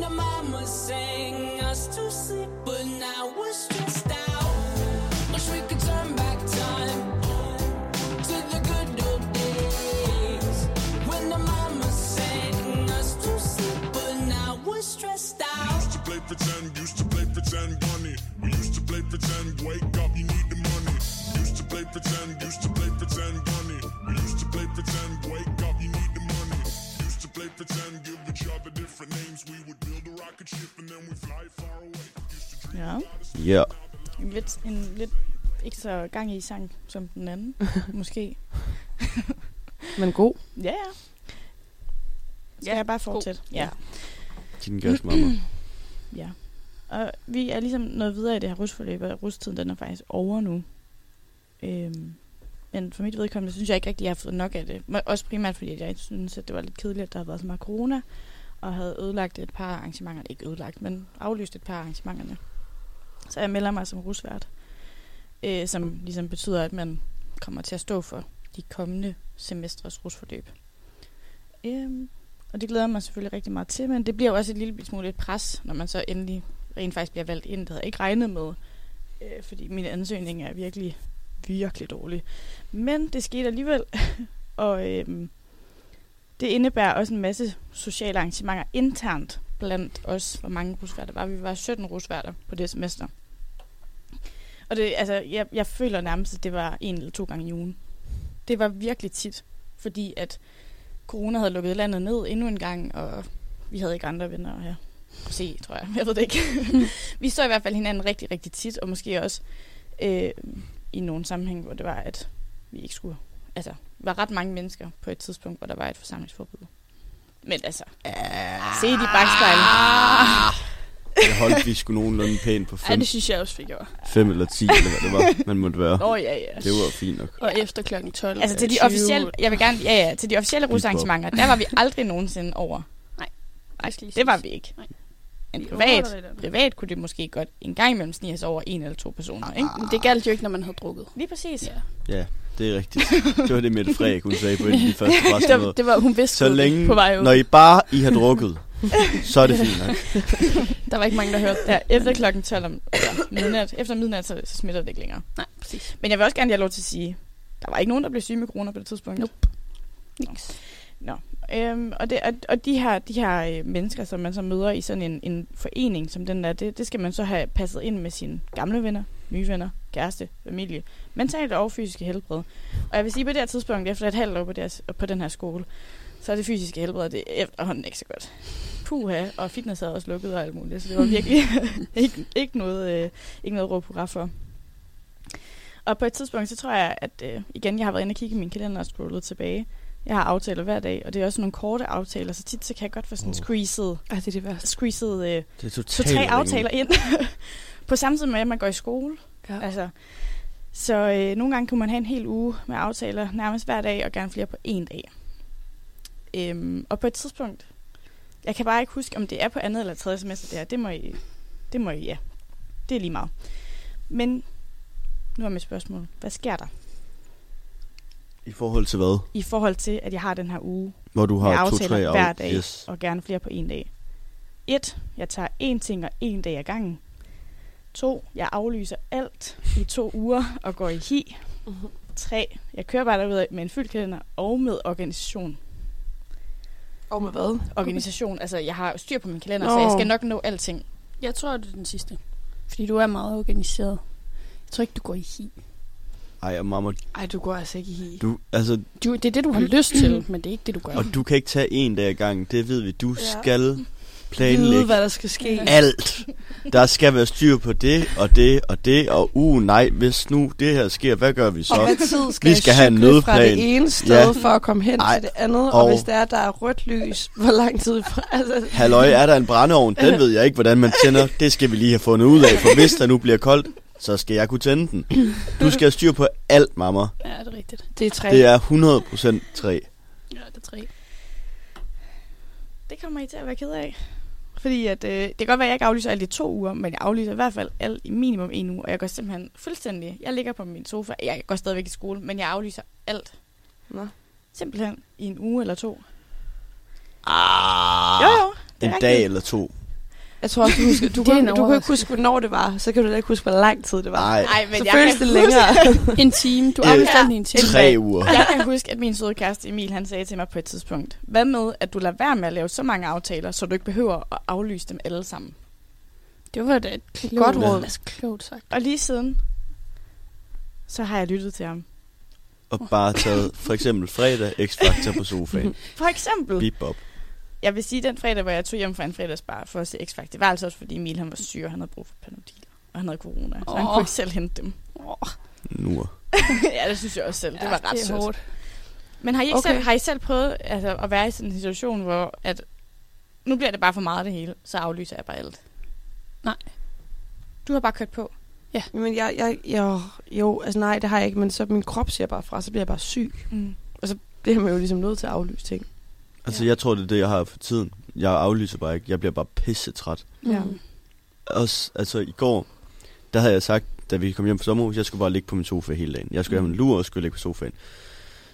the mama sang us to sleep, but now we're stressed out. Wish we could turn back time to the good old days when the mama sang us to sleep, but now we're stressed out. Used to play pretend, used to play pretend bunny. We used to play pretend, wake up, you need the money. Used to play pretend, used to play pretend bunny. We used to play pretend, wake up, you need the money. Used to play pretend, give each other different names. We would Ja. Ja. en lidt, en lidt ikke så gang i sang som den anden, måske. Men god. Ja, ja. Skal jeg bare fortsætte? Ja. Din gas, mamma. ja. Og vi er ligesom nået videre i det her rusforløb, og rustiden den er faktisk over nu. Øhm, men for mit vedkommende synes jeg ikke rigtig, at jeg har fået nok af det. Må- Også primært fordi, at jeg synes, at det var lidt kedeligt, at der havde været så meget corona, og havde ødelagt et par arrangementer. Ikke ødelagt, men aflyst et par arrangementerne. Så jeg melder mig som rusvært, øh, som ligesom betyder, at man kommer til at stå for de kommende semestres rusforløb. Øhm, og det glæder mig selvfølgelig rigtig meget til, men det bliver jo også et lille smule et pres, når man så endelig rent faktisk bliver valgt ind. Det havde jeg ikke regnet med, øh, fordi min ansøgning er virkelig, virkelig dårlig. Men det skete alligevel, og øhm, det indebærer også en masse sociale arrangementer internt blandt os, hvor mange rusværter var. Vi var 17 rusværter på det semester. Og det, altså, jeg, jeg føler nærmest, at det var en eller to gange i ugen. Det var virkelig tit, fordi at corona havde lukket landet ned endnu en gang, og vi havde ikke andre venner her se, tror jeg. Jeg ved det ikke. vi så i hvert fald hinanden rigtig, rigtig tit, og måske også øh, i nogle sammenhæng, hvor det var, at vi ikke skulle... Altså, var ret mange mennesker på et tidspunkt, hvor der var et forsamlingsforbud. Men altså, se de bagspejl. Jeg holdt vi skulle nogenlunde pænt på Ja, 5 det synes jeg også, vi gjorde. fem eller 10, eller hvad det var, man måtte være. Åh, oh, ja, ja. Det var fint nok. Og efter klokken 12. Altså til de 20. officielle, jeg vil gerne, ja, ja, til de officielle rusarrangementer, der var vi aldrig nogensinde over. Nej, lige det var vi ikke. Nej. Men privat, privat kunne det måske godt en gang imellem snige os over en eller to personer, ikke? Men det galt jo ikke, når man havde drukket. Lige præcis. Ja. Ja, det er rigtigt. Det var det, Mette Frederik, hun sagde på en af de første det, pressemøder. var, det var, hun vidste Så det længe, på vej ud. når I bare I har drukket, så er det fint nok. Der var ikke mange, der hørte det. Ja, efter klokken 12 om ja, midnat, efter midnat, så, så smitter det ikke længere. Nej, præcis. Men jeg vil også gerne have lov til at sige, der var ikke nogen, der blev syge med corona på det tidspunkt. Nope. Niks. Nå. Øhm, og, det, og, og de her, de her øh, mennesker, som man så møder i sådan en, en forening som den der, det, det skal man så have passet ind med sine gamle venner, nye venner, kæreste, familie, mentalt og fysiske helbred. Og jeg vil sige, på det her tidspunkt, efter et halvt år på, deres, på den her skole, så er det fysiske helbred det er efterhånden ikke så godt. Puha, og fitness havde også lukket og alt muligt, så det var virkelig ikke, ikke, noget, øh, ikke noget råb hurra for. Og på et tidspunkt, så tror jeg, at øh, igen, jeg har været inde og kigge i min kalender og scrollet tilbage. Jeg har aftaler hver dag, og det er også nogle korte aftaler, så tit så kan jeg godt få sådan Åh. squeezed, Ej, det er det værste. squeezed øh, Det er totalt to-tre aftaler ind. på samme tid med, at man går i skole. Ja. Altså, så øh, nogle gange kunne man have en hel uge med aftaler nærmest hver dag, og gerne flere på en dag. Øhm, og på et tidspunkt, jeg kan bare ikke huske, om det er på andet eller tredje semester, det er. Det må I, det må I, ja. Det er lige meget. Men nu er mit spørgsmål. Hvad sker der I forhold til hvad? i forhold til, at jeg har den her uge Hvor du med har aftaler to-tre hver dag, Yes. og gerne flere på en dag. 1. Jeg tager én ting og én dag ad gangen. 2. Jeg aflyser alt i to uger og går i hi. 3. Jeg kører bare derud med en fyldt kalender og med organisation. Og med hvad? Organisation, altså jeg har styr på min kalender, Nå. så jeg skal nok nå alting. Jeg tror, det er den sidste. Fordi du er meget organiseret. Jeg tror ikke, du går i hi. Ej, og mamma, Ej, du går altså ikke i hi. du, altså, Du, det er det, du har lyst til, men det er ikke det, du gør. og du kan ikke tage en dag ad gangen, det ved vi. Du Ja. skal Vide, planlægge hvad der skal ske. alt. Der skal være styr på det, og det, og det, og uh, nej, hvis nu det her sker, hvad gør vi Og så? hvad tid skal, Vi jeg skal have en cykle fra nødplan. det ene sted Ja. for at komme hen Ej, til det andet? Og, og- hvis der er, der er rødt lys, hvor lang tid fra? Altså, Halløj, er der en brændeovn? Den ved jeg ikke, hvordan man tænder. Det skal vi lige have fundet ud af, for hvis der nu bliver koldt, så skal jeg kunne tænde den. Du skal have styr på alt, mamma. Ja, det er rigtigt. det er tre. Det er 100% træ. Ja, det er tre. Det kommer I til at være ked af. Fordi at, øh, det kan godt være, at jeg ikke aflyser alt i to uger, men jeg aflyser i hvert fald alt i minimum en uge. Og jeg går simpelthen fuldstændig... Jeg ligger på min sofa. Jeg går stadigvæk i skole, men jeg aflyser alt. Nå. Simpelthen i en uge eller to. Ah, Jo, jo. Det en dag eller to. Jeg tror også, du, husker, du, en du kan ikke huske, hvornår det var. Så kan du da ikke huske, hvor lang tid det var. Nej, Ej, men så jeg føles kan det huske- længere. En time. Du Øh, aflyser alt i en time. tre uger. Jeg kan huske, at min søde kæreste Emil, han sagde til mig på et tidspunkt, hvad med, at du lader være med at lave så mange aftaler, så du ikke behøver at aflyse dem alle sammen. Det var da et klogt Godt råd. Altså, klogt sagt. Og lige siden, så har jeg lyttet til ham. Og bare taget for eksempel fredag X-Factor på sofaen. For eksempel, Bip bop. Jeg vil sige, den fredag, hvor jeg tog hjem fra en fredagsbar for at se X-Factor, det var altså også, fordi Emil han var syg, og han havde brug for Panodil. og han havde corona. Så Åh. han kunne ikke selv hente dem. Nu. ja, det synes jeg også selv. Det var ret det sødt. hårdt. Men har I, ikke Okay. selv, har I selv prøvet altså, at være i sådan en situation, hvor at, nu bliver det bare for meget det hele, så aflyser jeg bare alt? Nej. Du har bare kørt på. Men jeg, jeg, jeg, jo, altså nej, det har jeg ikke, men så min krop siger bare fra, så bliver jeg bare syg. Mm. Det er man jo ligesom nødt til at aflyse ting. Altså, jeg tror, det er det, jeg har for tiden. Jeg aflyser bare ikke. Jeg bliver bare pisse træt. Ja. Mm. Også, altså i går, der havde jeg sagt, da vi kom hjem fra sommerhus, jeg skulle bare ligge på min sofa hele dagen. Jeg skulle have min lur og skulle ligge på sofaen.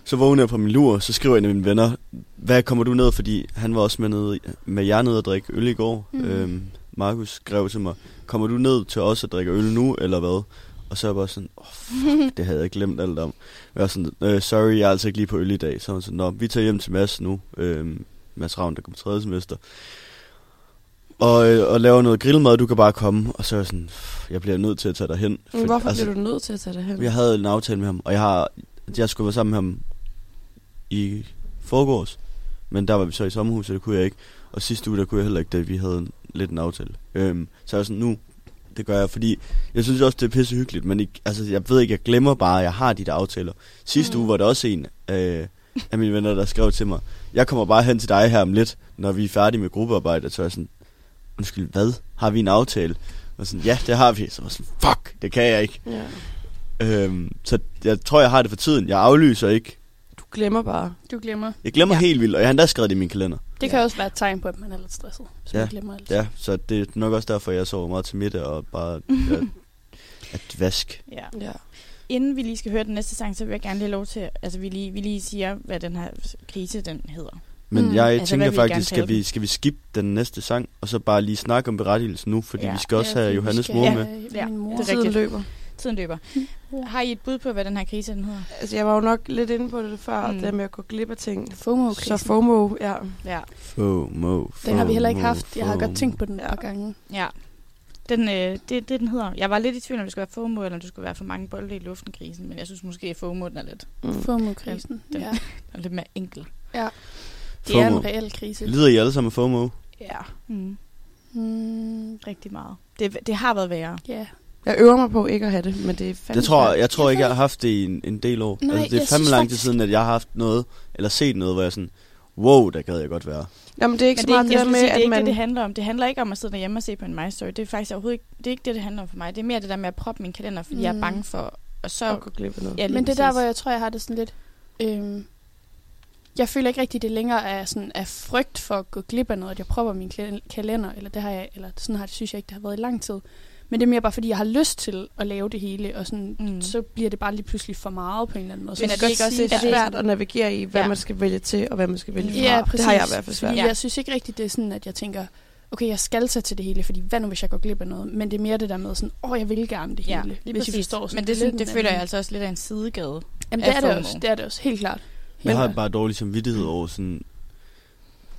Så vågner jeg på min lur, så skriver en af mine venner, hvad kommer du ned? Fordi han var også med, ned, med jer ned og drikke øl i går. Mm. Øhm, Markus skrev til mig, kommer du ned til os at drikke øl nu, eller hvad? Og så er jeg bare sådan, oh, fuck, det havde jeg glemt alt om. Jeg var sådan, øh, sorry, jeg er altså ikke lige på øl i dag. Så var sådan, nå, vi tager hjem til Mads nu. Øhm, Mads Ravn, der kommer tredje semester. Og, øh, og laver noget grillmad, du kan bare komme. Og så er jeg sådan, "Pff, jeg bliver nødt til at tage dig hen. Men hvorfor altså, bliver du nødt til at tage det hen? Jeg havde en aftale med ham, og jeg har jeg skulle være sammen med ham i forgårs. Men der var vi så i sommerhus, så det kunne jeg ikke. Og sidste uge, der kunne jeg heller ikke, da vi havde en, lidt en aftale. Øhm, så jeg var sådan, nu, det gør jeg, fordi jeg synes også, det er pisse hyggeligt, men ikke, altså, jeg ved ikke, jeg glemmer bare, at jeg har de der aftaler. Sidste Mm. uge var der også en øh, af mine venner, der skrev til mig, jeg kommer bare hen til dig her om lidt, når vi er færdige med gruppearbejdet. Så jeg sådan, undskyld, hvad? Har vi en aftale? Og sådan, ja, det har vi. Så var sådan, fuck, det kan jeg ikke. Ja. Øhm, så jeg tror, jeg har det for tiden. Jeg aflyser ikke. Du glemmer bare. Du glemmer. Jeg glemmer Ja. ja. helt vildt, og jeg har endda skrevet det i min kalender. Det kan også være et tegn på, at man er lidt stresset, hvis Ja. man glemmer alt. Ja, så det er nok også derfor, jeg sover meget til middag og bare at, at vask. Ja. Ja. Inden vi lige skal høre den næste sang, så vil jeg gerne lige have lov til, altså vi lige, vi lige siger, hvad den her krise, den hedder. Men Mm. jeg Altså, tænker faktisk, skal vi, skal vi skippe den næste sang, og så bare lige snakke om berettigelsen nu, fordi Ja. ja. vi skal også Ja, have Johannes skal mor have, med. Ja, Min mor. det er rigtigt. løber. Tiden løber. Har I et bud på, hvad den her krise, den hedder? Altså, jeg var jo nok lidt inde på det før, Mm. det med at gå glip af ting. fomo Så FOMO, ja. Ja. FOMO, Den har vi heller ikke FOMO, haft. Jeg har godt FOMO. tænkt på den Ja. par gange. Ja. Den, øh, det, det, den hedder. Jeg var lidt i tvivl, om det skulle være FOMO, eller om det skulle være for mange bolde i luften krisen, men jeg synes måske, at FOMO den er lidt, Mm. FOMO-krisen. Den- Ja. den er lidt mere enkel. Det er FOMO. en reel krise. Lider I alle sammen af FOMO? Ja. Mm. Mm, Rigtig meget. Det, det har været værre. ja. Jeg øver mig på ikke at have det, men det er fandme Jeg tror, svært. jeg tror ikke, jeg har haft det i en, en del år. Nej, altså, det er jeg fandme lang tid siden, at jeg har haft noget, eller set noget, hvor jeg sådan, wow, der gad jeg godt være. Jamen, det er ikke Men så det er, meget ikke, det jeg der med, sige, det er at ikke man... det, det handler om. Det handler ikke om at sidde derhjemme og se på en My Story. Det er faktisk overhovedet ikke, det er ikke det, det handler om for mig. Det er mere det der med at proppe min kalender, fordi mm. jeg er Mm. bange for... Og så, at gå glip af noget. ja, Men det er der, hvor jeg tror, jeg har det sådan lidt... Øhm, jeg føler ikke rigtigt, det længere er sådan af frygt for at gå glip af noget, at jeg propper min kal- kalender, eller det har jeg, eller sådan har det, synes jeg ikke, det har været i lang tid. Men det er mere bare, fordi jeg har lyst til at lave det hele, og sådan, Mm. så bliver det bare lige pludselig for meget på en eller anden måde. Så Men jeg er det ikke også det er svært at navigere i, hvad Ja. ja. man skal vælge til, og hvad man skal vælge fra. Ja, præcis. Det har jeg i hvert fald svært. Ja. jeg synes ikke rigtigt, det er sådan, at jeg tænker, okay, jeg skal tage til det hele, fordi hvad nu, hvis jeg går glip af noget? Men det er mere det der med sådan, åh, jeg vil gerne det Ja, hele. lige hvis præcis. forstår sådan Men det, synes, det føler jeg altså også lidt af en sidegade. Jamen, det er det også. Det er det også, helt klart. Jeg Men- har bare dårlig samvittighed over sådan,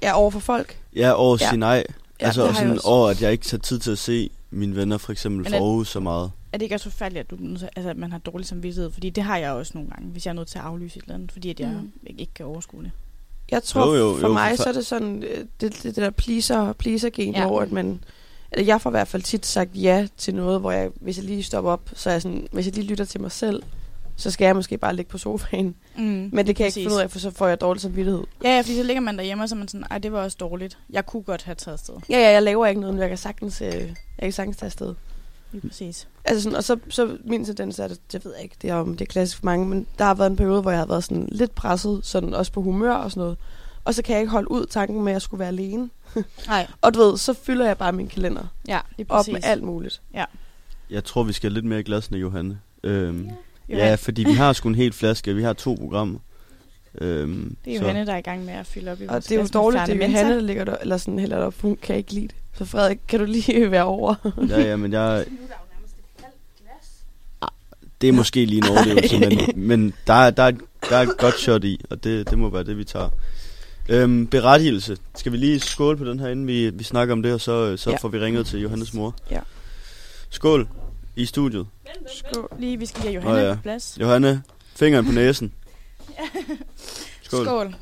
Ja, over for folk. ja, over Ja. at sige nej. Ja, altså, og jeg sådan over, at jeg ikke tager tid til at se mine venner, for eksempel er- Aarhus så meget. Er det ikke også forfærdeligt, at, du, altså, at man har dårlig samvittighed? Fordi det har jeg også nogle gange, hvis jeg er nødt til at aflyse et eller andet, fordi at jeg Mm. ikke, ikke kan overskue det. Jeg tror, Jo, jo, for jo, mig, for- så er det sådan, øh, det, det, det der pleaser, pleaser-gen, Ja. ja. hvor at man... Eller jeg får i hvert fald tit sagt ja til noget, hvor jeg, hvis jeg lige stopper op, så er jeg sådan, hvis jeg lige lytter til mig selv, så skal jeg måske bare ligge på sofaen. Mm. Men det kan jeg ikke Præcis. finde ud af, for så får jeg dårlig samvittighed. Ja, ja, fordi så ligger man derhjemme, og så er man sådan, ej, det var også dårligt. Jeg kunne godt have taget afsted. Ja, ja, jeg laver ikke noget, men jeg kan sagtens, øh, jeg kan sagtens tage afsted. Lige præcis. Altså sådan, og så, så min tendens er det, det ved jeg ikke, det er, om det er klassisk for mange, men der har været en periode, hvor jeg har været sådan lidt presset, sådan også på humør og sådan noget. Og så kan jeg ikke holde ud tanken med, at jeg skulle være alene. Nej, Og du ved, så fylder jeg bare min kalender ja, lige op præcis. med alt muligt. Jeg tror, vi skal lidt mere i glassene, Johanne. Øhm, Ja. Ja, fordi vi har sgu en hel flaske. Vi har to programmer. Øhm, Det er så- Johanne, der er i gang med at fylde op i Og det er jo dårligt, det er Johanne, der ligger der, eller sådan hælder op, hun kan ikke lide det. Så Frederik, kan du lige være over? Ja, ja, men jeg... Det er måske lige en overdrivelse, men, men der, er, der, er, der er et godt shot i, og det, det må være det, vi tager. Øhm, berettigelse. Skal vi lige skåle på den her, inden vi, vi snakker om det, og så, så ja. får vi ringet til Johannes mor. Ja. Skål i studiet. Skål. Lige, vi skal lige have Johanne Nå ja. på plads. Johanne, fingeren på næsen. Skål. Skål.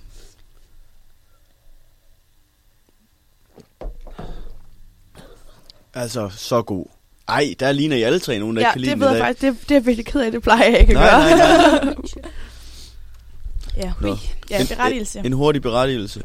Altså, så god. Ej, der ligner I alle tre nogen, der Ja, ikke kan lide det den ved i jeg dag. faktisk. Det, det er jeg virkelig ked af. Det plejer jeg ikke at Nej, gøre. nej, nej. Ja, Nå. ja En- berettigelse. En hurtig berettigelse.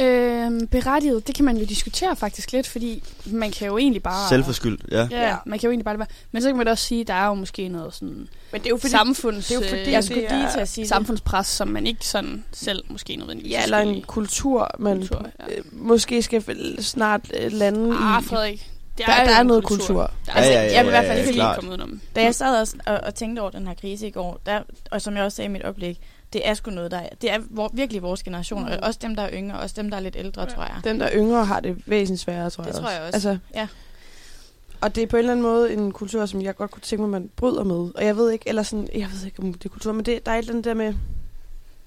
Øhm, berettiget, det kan man jo diskutere faktisk lidt, fordi man kan jo egentlig bare... Selvforskyldt, ja. Ja, man kan jo egentlig bare lade være. Men så kan man da også sige, at der er jo måske noget sådan Men det er jo fordi, samfunds, det er jo fordi, Jeg skulle er lige til at sige samfundspres, som man ikke sådan selv måske nødvendigvis Ja, eller en kultur, man Kultur, ja. øh, måske skal snart øh, lande Ah, i. Frederik. Det Der, jo der er noget kultur. Der er Ja, altså, ja, ja, jeg vil i hvert fald ja, ikke klart. komme udenom. Da jeg sad også og, og tænkte over den her krise i går, der, og som jeg også sagde i mit oplæg, det er sgu noget, der er, det er vor, virkelig vores generation, mm. og også dem, der er yngre, også dem, der er lidt ældre, ja. tror jeg. Dem, der er yngre, har det væsentligt sværere, tror Det jeg tror jeg også. Altså, Ja. Og det er på en eller anden måde en kultur, som jeg godt kunne tænke mig, man bryder med. Og jeg ved ikke, eller sådan, jeg ved ikke, om det er kultur, men det, der er et eller andet der med...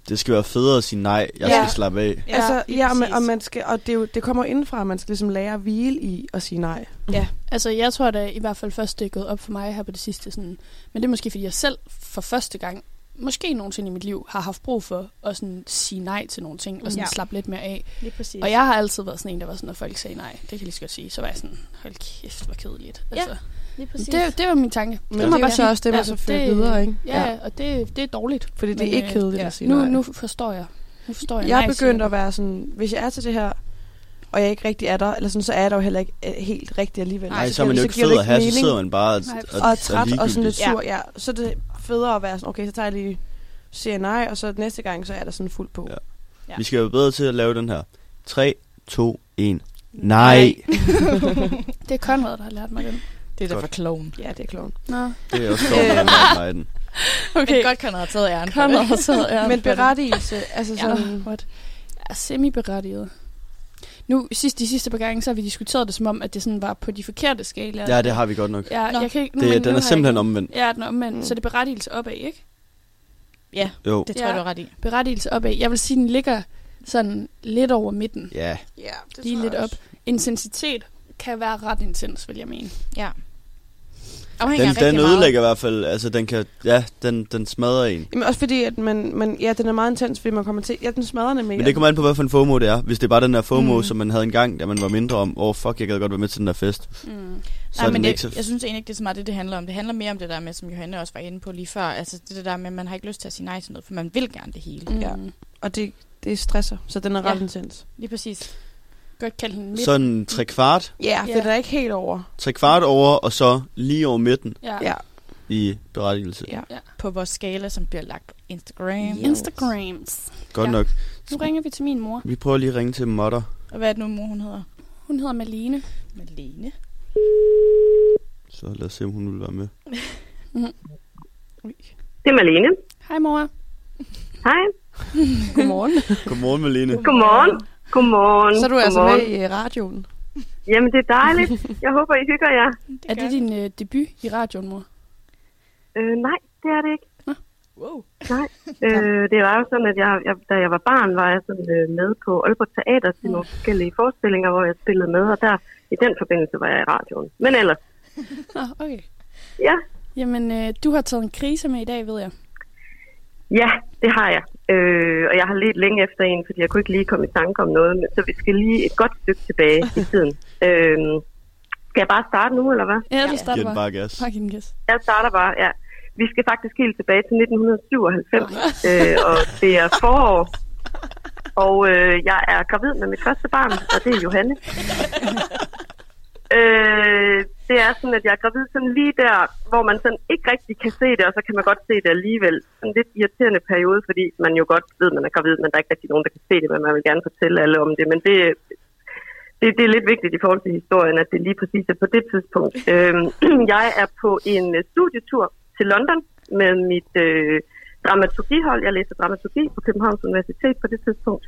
Det skal være federe at sige nej. Jeg Ja. skal slappe af. Ja, altså, ja, og man, og, man skal, og det, er jo, det kommer indenfra, at man skal ligesom lære at hvile i at sige nej. Ja. Altså, jeg tror da i hvert fald først, det er gået op for mig her på det sidste. Sådan. Men det er måske, fordi jeg selv for første gang, måske nogensinde i mit liv, har haft brug for at sådan, sige nej til nogle ting, og sådan Ja. slappe lidt mere af. Lige præcis. Og jeg har altid været sådan en, der var sådan, når folk sagde nej, det kan jeg lige så godt sige, så var jeg sådan, hold kæft, hvor kedeligt. Ja, Altså, lige præcis. det, det var min tanke. Men må det jeg er bare så også det, man Altså, så fører videre, ikke? Ja, ja. og det, det er dårligt. Fordi det Men, er ikke øh, kedeligt ja. at sige Nu, nej. nu forstår jeg. Nu forstår jeg. jeg er begyndt at være sådan, hvis jeg er til det her, og jeg ikke rigtig er der, eller sådan, så er jeg der jo heller ikke øh, helt rigtig alligevel. Nej, så så er man jo ikke fed at have, så sidder man bare og, og, og er træt og sådan lidt sur. Ja. Så er det federe at være sådan, okay, så tager jeg lige siger nej, og så næste gang, så er der sådan fuld på. Ja. Ja. Vi skal være bedre til at lave den her. 3, 2, 1. Nej. Det er Conrad, der har lært mig den. det er da for kloven. Ja, det er kloven. Nå. Det er også at man har mig den. Okay. Men godt kan have taget æren det. har taget æren Men berettigelse, altså Ja, sådan... what? er semi-berettiget. Nu, sidst, de sidste par gange, så har vi diskuteret det som om, at det sådan var på de forkerte skalaer. Ja, det har vi godt nok. Ja, Nå. jeg kan ikke, nu, Det, men den nu er simpelthen jeg, omvendt. Ja, den er omvendt. Mm. Så det er berettigelse opad, ikke? Ja, Jo. det tror jeg, Ja. du har ret i. Berettigelse opad. Jeg vil sige, den ligger sådan lidt over midten. Ja. Ja, det Lige lidt op. Intensitet kan være ret intens, vil jeg mene. Ja. Afhænger Den, den ødelægger i hvert fald, altså den kan, ja, den, den smadrer en. Jamen også fordi, at man, man, ja, den er meget intens, fordi man kommer til, ja, den smadrer nemlig. Men det kommer an på, hvad for en FOMO det er. Hvis det er bare den der FOMO, Mm. som man havde engang, da man var mindre om, åh oh, fuck, jeg gad godt være med til den der fest. Mm. Så Nej, men det, så... jeg synes egentlig ikke, det er så meget det, det handler om. Det handler mere om det der med, som Johanne også var inde på lige før. Altså det der med, at man har ikke lyst til at sige nej til noget, for man vil gerne det hele. Mm. Ja. Og det, det stresser, så den er ret Ja. intens. Lige præcis. Godt kalde den midt. Sådan tre kvart, Ja, Ja. for den er ikke helt over. tre kvart over, og så lige over midten Ja. Ja. i berettigelse. Ja. På vores skala, som bliver lagt på Instagram. Instagrams. Godt Ja. nok. Nu ringer vi til min mor. Vi prøver lige at ringe til Motter. Og hvad er det nu, mor hun hedder? Hun hedder Malene. Malene. Så lad os se, om hun vil være med. Det er Malene. Hej mor. Hej. Godmorgen. Godmorgen, Malene. Godmorgen. Godmorgen. så er du altså Godmorgen. med i radioen. Jamen, det er dejligt. Jeg håber, I hygger jer. Er det din øh, debut i radioen, mor? Øh, nej, det er det ikke. Wow. Nej. Øh, det var jo sådan, at jeg, jeg, da jeg var barn, var jeg sådan, øh, med på Aalborg Teater til nogle forskellige forestillinger, hvor jeg spillede med, og der i den forbindelse var jeg i radioen. Men ellers, Ah, okay. ja, Jamen, øh, du har taget en krise med i dag, ved jeg. Ja, det har jeg. Øh, og jeg har let længe efter en, fordi jeg kunne ikke lige komme i tanke om noget, men så vi skal lige et godt stykke tilbage i tiden. Øh, skal jeg bare starte nu, eller hvad? Ja, du starter den bare. gas. Jeg starter bare, ja. Vi skal faktisk helt tilbage til 1997, øh, og det er forår. Og øh, jeg er gravid med mit første barn, og det er Johanne. øh, det er sådan, at jeg er gravid sådan lige der, hvor man sådan ikke rigtig kan se det, og så kan man godt se det alligevel. En lidt irriterende periode, fordi man jo godt ved, at man er gravid, men der er ikke rigtig nogen, der kan se det, men man vil gerne fortælle alle om det. Men det, det, det er lidt vigtigt i forhold til historien, at det lige præcis er på det tidspunkt. Øhm, jeg er på en øh, studietur til London med mit øh, dramaturgihold. Jeg læser dramaturgi på Københavns Universitet på det tidspunkt.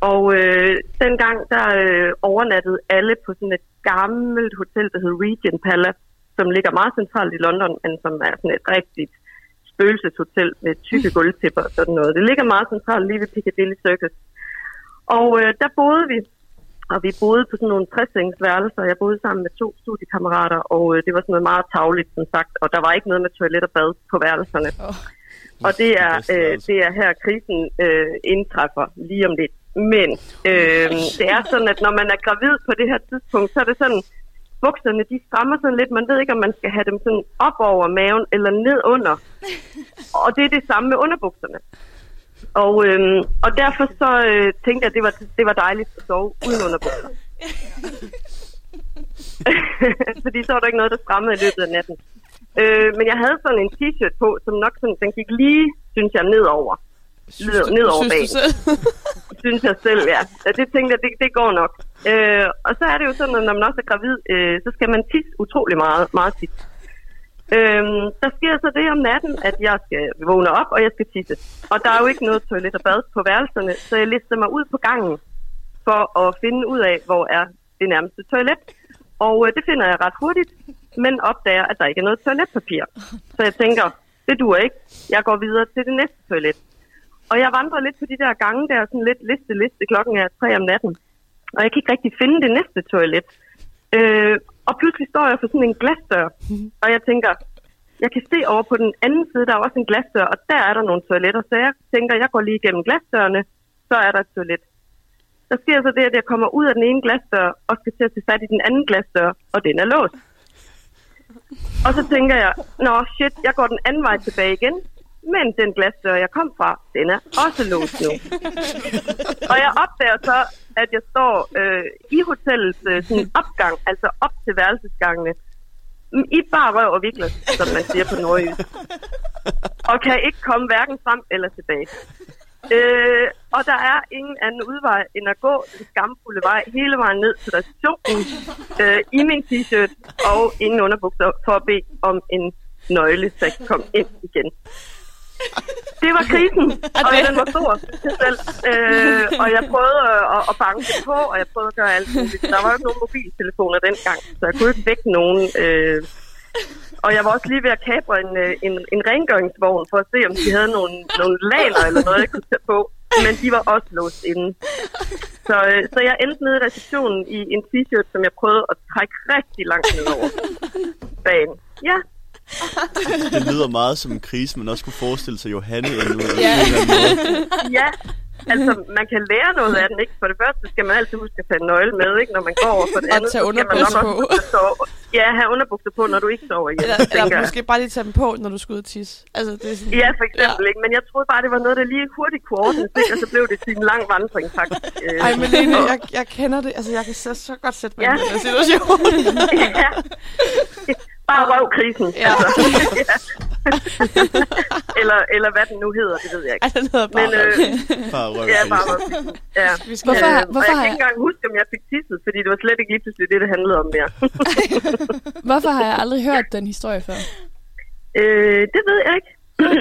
Og øh, dengang, der øh, overnattede alle på sådan et gammelt hotel, der hedder Regent Palace, som ligger meget centralt i London, men som er sådan et rigtigt spøgelseshotel med tykke gulvtæpper og sådan noget. Det ligger meget centralt lige ved Piccadilly Circus. Og øh, der boede vi, og vi boede på sådan nogle 60 værelser. Jeg boede sammen med to studiekammerater, og øh, det var sådan noget meget tavligt, som sagt. Og der var ikke noget med toilet og bad på værelserne. Oh. Og det er, øh, det er her, krisen øh, indtræffer lige om lidt. Men øh, det er sådan, at når man er gravid på det her tidspunkt, så er det sådan, bukserne, de strammer sådan lidt. Man ved ikke, om man skal have dem sådan op over maven eller ned under. Og det er det samme med underbukserne. Og, øh, og derfor så øh, tænkte jeg, at det var, det var dejligt at sove uden underbukser. Fordi så var der ikke noget, der strammede i løbet af natten. Øh, men jeg havde sådan en t-shirt på, som nok sådan, den gik lige, synes jeg, nedover. Ned, Synes bag du selv? synes jeg selv, ja. ja det tænkte jeg, det, det går nok. Øh, og så er det jo sådan, at når man også er gravid, øh, så skal man tisse utrolig meget, meget tit. Øh, der sker så det om natten, at jeg skal vågne op, og jeg skal tisse. Og der er jo ikke noget toilet og bad på værelserne, så jeg lister mig ud på gangen for at finde ud af, hvor er det nærmeste toilet. Og øh, det finder jeg ret hurtigt, men opdager, at der ikke er noget toiletpapir. Så jeg tænker, det duer ikke. Jeg går videre til det næste toilet. Og jeg vandrer lidt på de der gange der, sådan lidt liste, liste. Klokken er tre om natten. Og jeg kan ikke rigtig finde det næste toilet. Øh, og pludselig står jeg for sådan en glasdør. Og jeg tænker, jeg kan se over på den anden side, der er også en glasdør, og der er der nogle toiletter. Så jeg tænker, jeg går lige igennem glasdørene, så er der et toilet. Der sker så det, at jeg kommer ud af den ene glasdør, og skal til at tage fat i den anden glasdør, og den er låst. Og så tænker jeg, nå shit, jeg går den anden vej tilbage igen, men den glasdør, jeg kom fra, den er også låst nu. og jeg opdager så, at jeg står øh, i hotellets øh, sådan opgang, altså op til værelsesgangene, i bare røv og vikler, som man siger på nordjysk. Og kan ikke komme hverken frem eller tilbage. Øh, og der er ingen anden udvej end at gå den skamfulde vej hele vejen ned til receptionen øh, i min t-shirt og ingen underbukser for at bede om en nøgle, så jeg kan komme ind igen. Det var krisen, og den var stor selv. Øh, og jeg prøvede at, at banke det på, og jeg prøvede at gøre alt muligt. Der var jo ikke nogen mobiltelefoner dengang, så jeg kunne ikke vække nogen. Øh, og jeg var også lige ved at kapre en, øh, en, en rengøringsvogn for at se, om de havde nogle, nogle laner eller noget, jeg kunne tage på. Men de var også låst inde. Så, øh, så jeg endte nede i receptionen i en t-shirt, som jeg prøvede at trække rigtig langt ned over bagen. Ja, Det lyder meget som en krise, man også kunne forestille sig Johanne endnu. Ja. Ja. ja, altså man kan lære noget af den, ikke? For det første skal man altid huske at tage en nøgle med, ikke? Når man går over for det Og andet. skal man nok underbukser også på. sove. Ja, have underbukser på, når du ikke sover hjemme, Eller, eller jeg. måske bare lige tage dem på, når du skal ud og tisse. Altså, det er sådan, Ja, for eksempel, ja. ikke? Men jeg troede bare, det var noget, der lige hurtigt kunne ordnes, ikke? Og så blev det til en lang vandring, faktisk. Øh, Ej, Malene, og- jeg, jeg kender det. Altså, jeg kan så, så godt sætte mig Ja. i den her situation. ja. Bare røvkrisen. Ja. Altså. ja. eller, eller hvad den nu hedder, det ved jeg ikke. Ej, den hedder bare Men, øh, Bare røv. Ja, bare røvkrisen. Ja. Hvorfor- Øh, hvorfor og jeg har kan jeg- ikke engang huske, om jeg fik tisset, fordi det var slet ikke lige pludselig det, det handlede om mere. Hvorfor har jeg aldrig hørt den historie før? øh, det ved jeg ikke.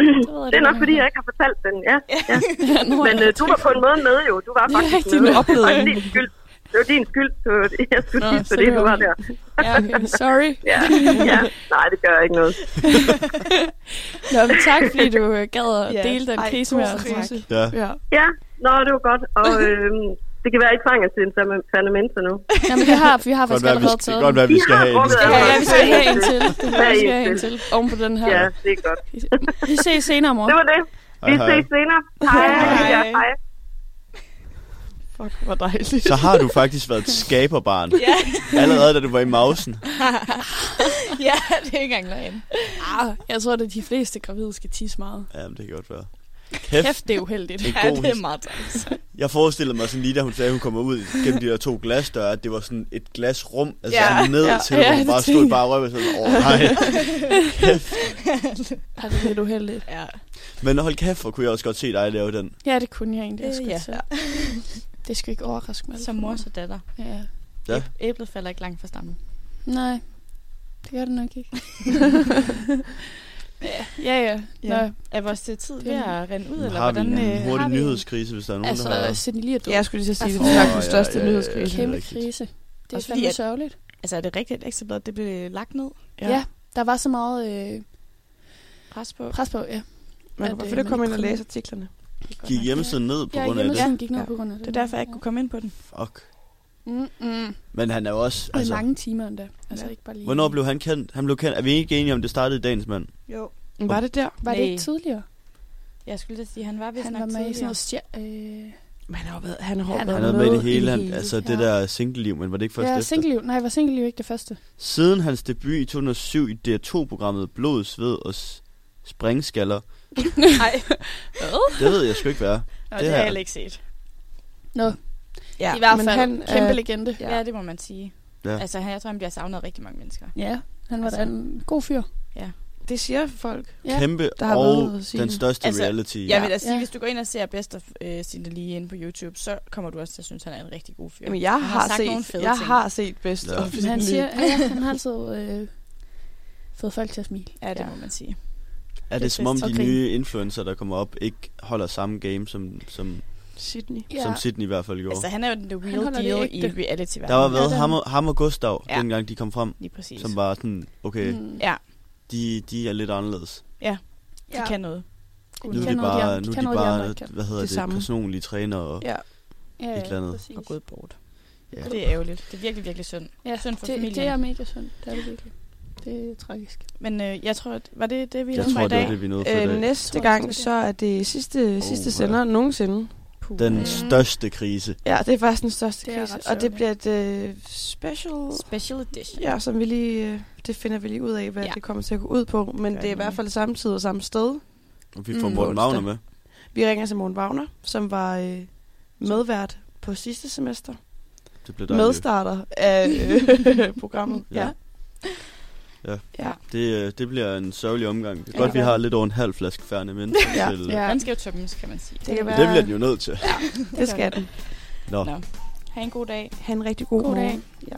det er nok, fordi jeg ikke har fortalt den. Ja, ja. Ja, Men øh, du var på en måde med jo. Du var faktisk rigtigt, med. oplevede Og din skyld. Det var din skyld. Det var, jeg skulle sige, så det du var- der. Ja, okay. Sorry. ja, ja. Nej, det gør ikke noget. Nå, men tak, fordi du øh, gad at Ja. dele den Ej, krise med os. Ja. ja. Ja, nå, det var godt. Og øhm, det kan være, at I trænger til en fundamenta nu. Jamen, det har, vi har faktisk allerede taget godt være, vi skal have en. Ja, vi skal have en til. Det være, vi er skal have en til? Oven på den her. Ja, det er godt. Vi ses senere, mor. Det var det. Vi ses senere. Hej. Hej. Fuck, hvor dejligt. Så har du faktisk været et skaberbarn. Ja. Allerede da du var i mausen. ja, det er ikke engang løgn. Ah, jeg tror, at de fleste gravide skal tisse meget. Ja, men det kan godt være. Kæft, Kæft, det er uheldigt. en Ja, det er meget træls. Jeg forestillede mig sådan lige, da hun sagde, at hun kommer ud gennem de der to glasdøre, at det var sådan et glasrum, altså Ja, ned ja, til, ja, hvor hun det bare stod bare og sådan, åh nej. Kæft. Ja, det er lidt uheldigt. Ja. Men hold kæft, hvor kunne jeg også godt se dig lave den. Ja, det kunne jeg egentlig også Øh, godt ja. til. Det skal ikke overraske mig. Som mor så datter. Ja. Ja. Æb- Æblet falder ikke langt fra stammen. Nej, det gør det nok ikke. ja, ja. ja. Ja. Nå, Er vores tid tid ved at rende ud, eller har vi hvordan en øh, hurtig har vi? nyhedskrise, hvis der er nogen, der har... altså, Sidney Lee er død. Ja, jeg skulle lige så sige, det Åh, er den største ja, ja, nyhedskrise. ja. Kæmpe rigtigt. krise. Det er fandme at- sørgeligt. Altså, er det rigtigt, at ekstrabladet det blev lagt ned? Ja. ja, der var så meget øh, Pres på? pres på, ja. Man kan øh, selvfølgelig komme man ind og læse artiklerne. Gik hjemmesiden ned på Ja, grund af det? hjemmesiden gik ned Ja. på grund af det. Det er derfor, jeg ikke kunne komme ind på den. Fuck. Mm, mm. Men han er jo også... Altså, Altså, mange timer endda. Altså Ja. ikke bare lige... hvornår blev han kendt? Han blev kendt. Er vi ikke enige om, det startede i dagens mand? Jo. Var det der? Var det Nej. ikke tidligere? Jeg skulle da sige, han var vist Han nok var med i sådan tidligere. noget stjer- øh, Men han har været, han har Han været Han havde med i det hele, han, hele, altså ja. det der single-liv, men var det ikke først Ja, efter? single Nej, var single ikke det første. Siden hans debut i 2007 i DR2-programmet Blod, Sved og S- Springskaller, Nej. Det ved jeg sgu ikke, hvad er. Nå, Det det, har jeg heller ikke set. Nå, Ja, i hvert men fald han kæmpe er- legende. Ja, det må man sige. Ja. Altså, han- jeg tror, han bliver savnet rigtig mange mennesker. Ja, han var Altså. da en god fyr. Det siger folk. Ja. Kæmpe der har og været at den største Altså, reality. Jeg vil da sige, Ja. hvis du går ind og ser Best of øh, Cindy lige inde på YouTube, så kommer du også til at synes, han er en rigtig god fyr. Jamen, jeg Han har, sagt nogle set, fede jeg ting. har set bedst Ja. of Men han Cindy. siger, ja, han har altid øh, fået folk til at smile. Ja, det Ja. må man sige. Er det det som om de nye influencer, der kommer op, ikke holder samme game, som, som, Sydney. Ja, som Sydney i hvert fald gjorde? Altså, han er jo den the Han real deal i reality der var Ja, været den- ham, og, ham og Gustav, Ja. dengang de kom frem, Lige præcis. som var sådan, okay, Mm. Ja, de, de er lidt anderledes. de Ja. kan noget. Nu De er kan de noget, de bare, nu er de noget, de andre bare ikke kan. hvad hedder Det det, samme. personlige træner og Ja. Ja, et eller andet. præcis. Og gået bort. Ja. Det er ærgerligt. Det er virkelig, virkelig synd. Ja, Synd for det, familien. det er mega synd. Det er det virkelig. Det er tragisk. Men øh, jeg tror, at, var det det, vi havde for tror, i det var dag? det, vi nåede for i Øh, dag. næste gang, det så er det sidste, sidste ja. sender nogensinde. Puh. Den Mm. største krise. Ja, det er faktisk den største Det krise. Og det bliver et øh, special... Special edition. Ja, som vi lige... Øh, det finder vi lige ud af, hvad Ja. ja. det kommer til at gå ud på. Men Gør det er i hvert fald samme tid og samme sted. Og vi får Mm. Morten Wagner med. Vi ringer til Morten Wagner, som var øh, medvært på sidste semester. Det bliver dejligt. Medstarter af øh, programmet. Ja. ja. Ja. Det, øh, det bliver en sørgelig omgang. Det er Ja. godt, vi har lidt over en halv flaske færne men Ja. til, Ja. Den skal jo tømmes, kan man sige. Det kan være, Det bliver den jo nødt til. det skal den. Nå. Nå. Ha' en god dag. Ha' en rigtig god, God dag. morgen. Ja.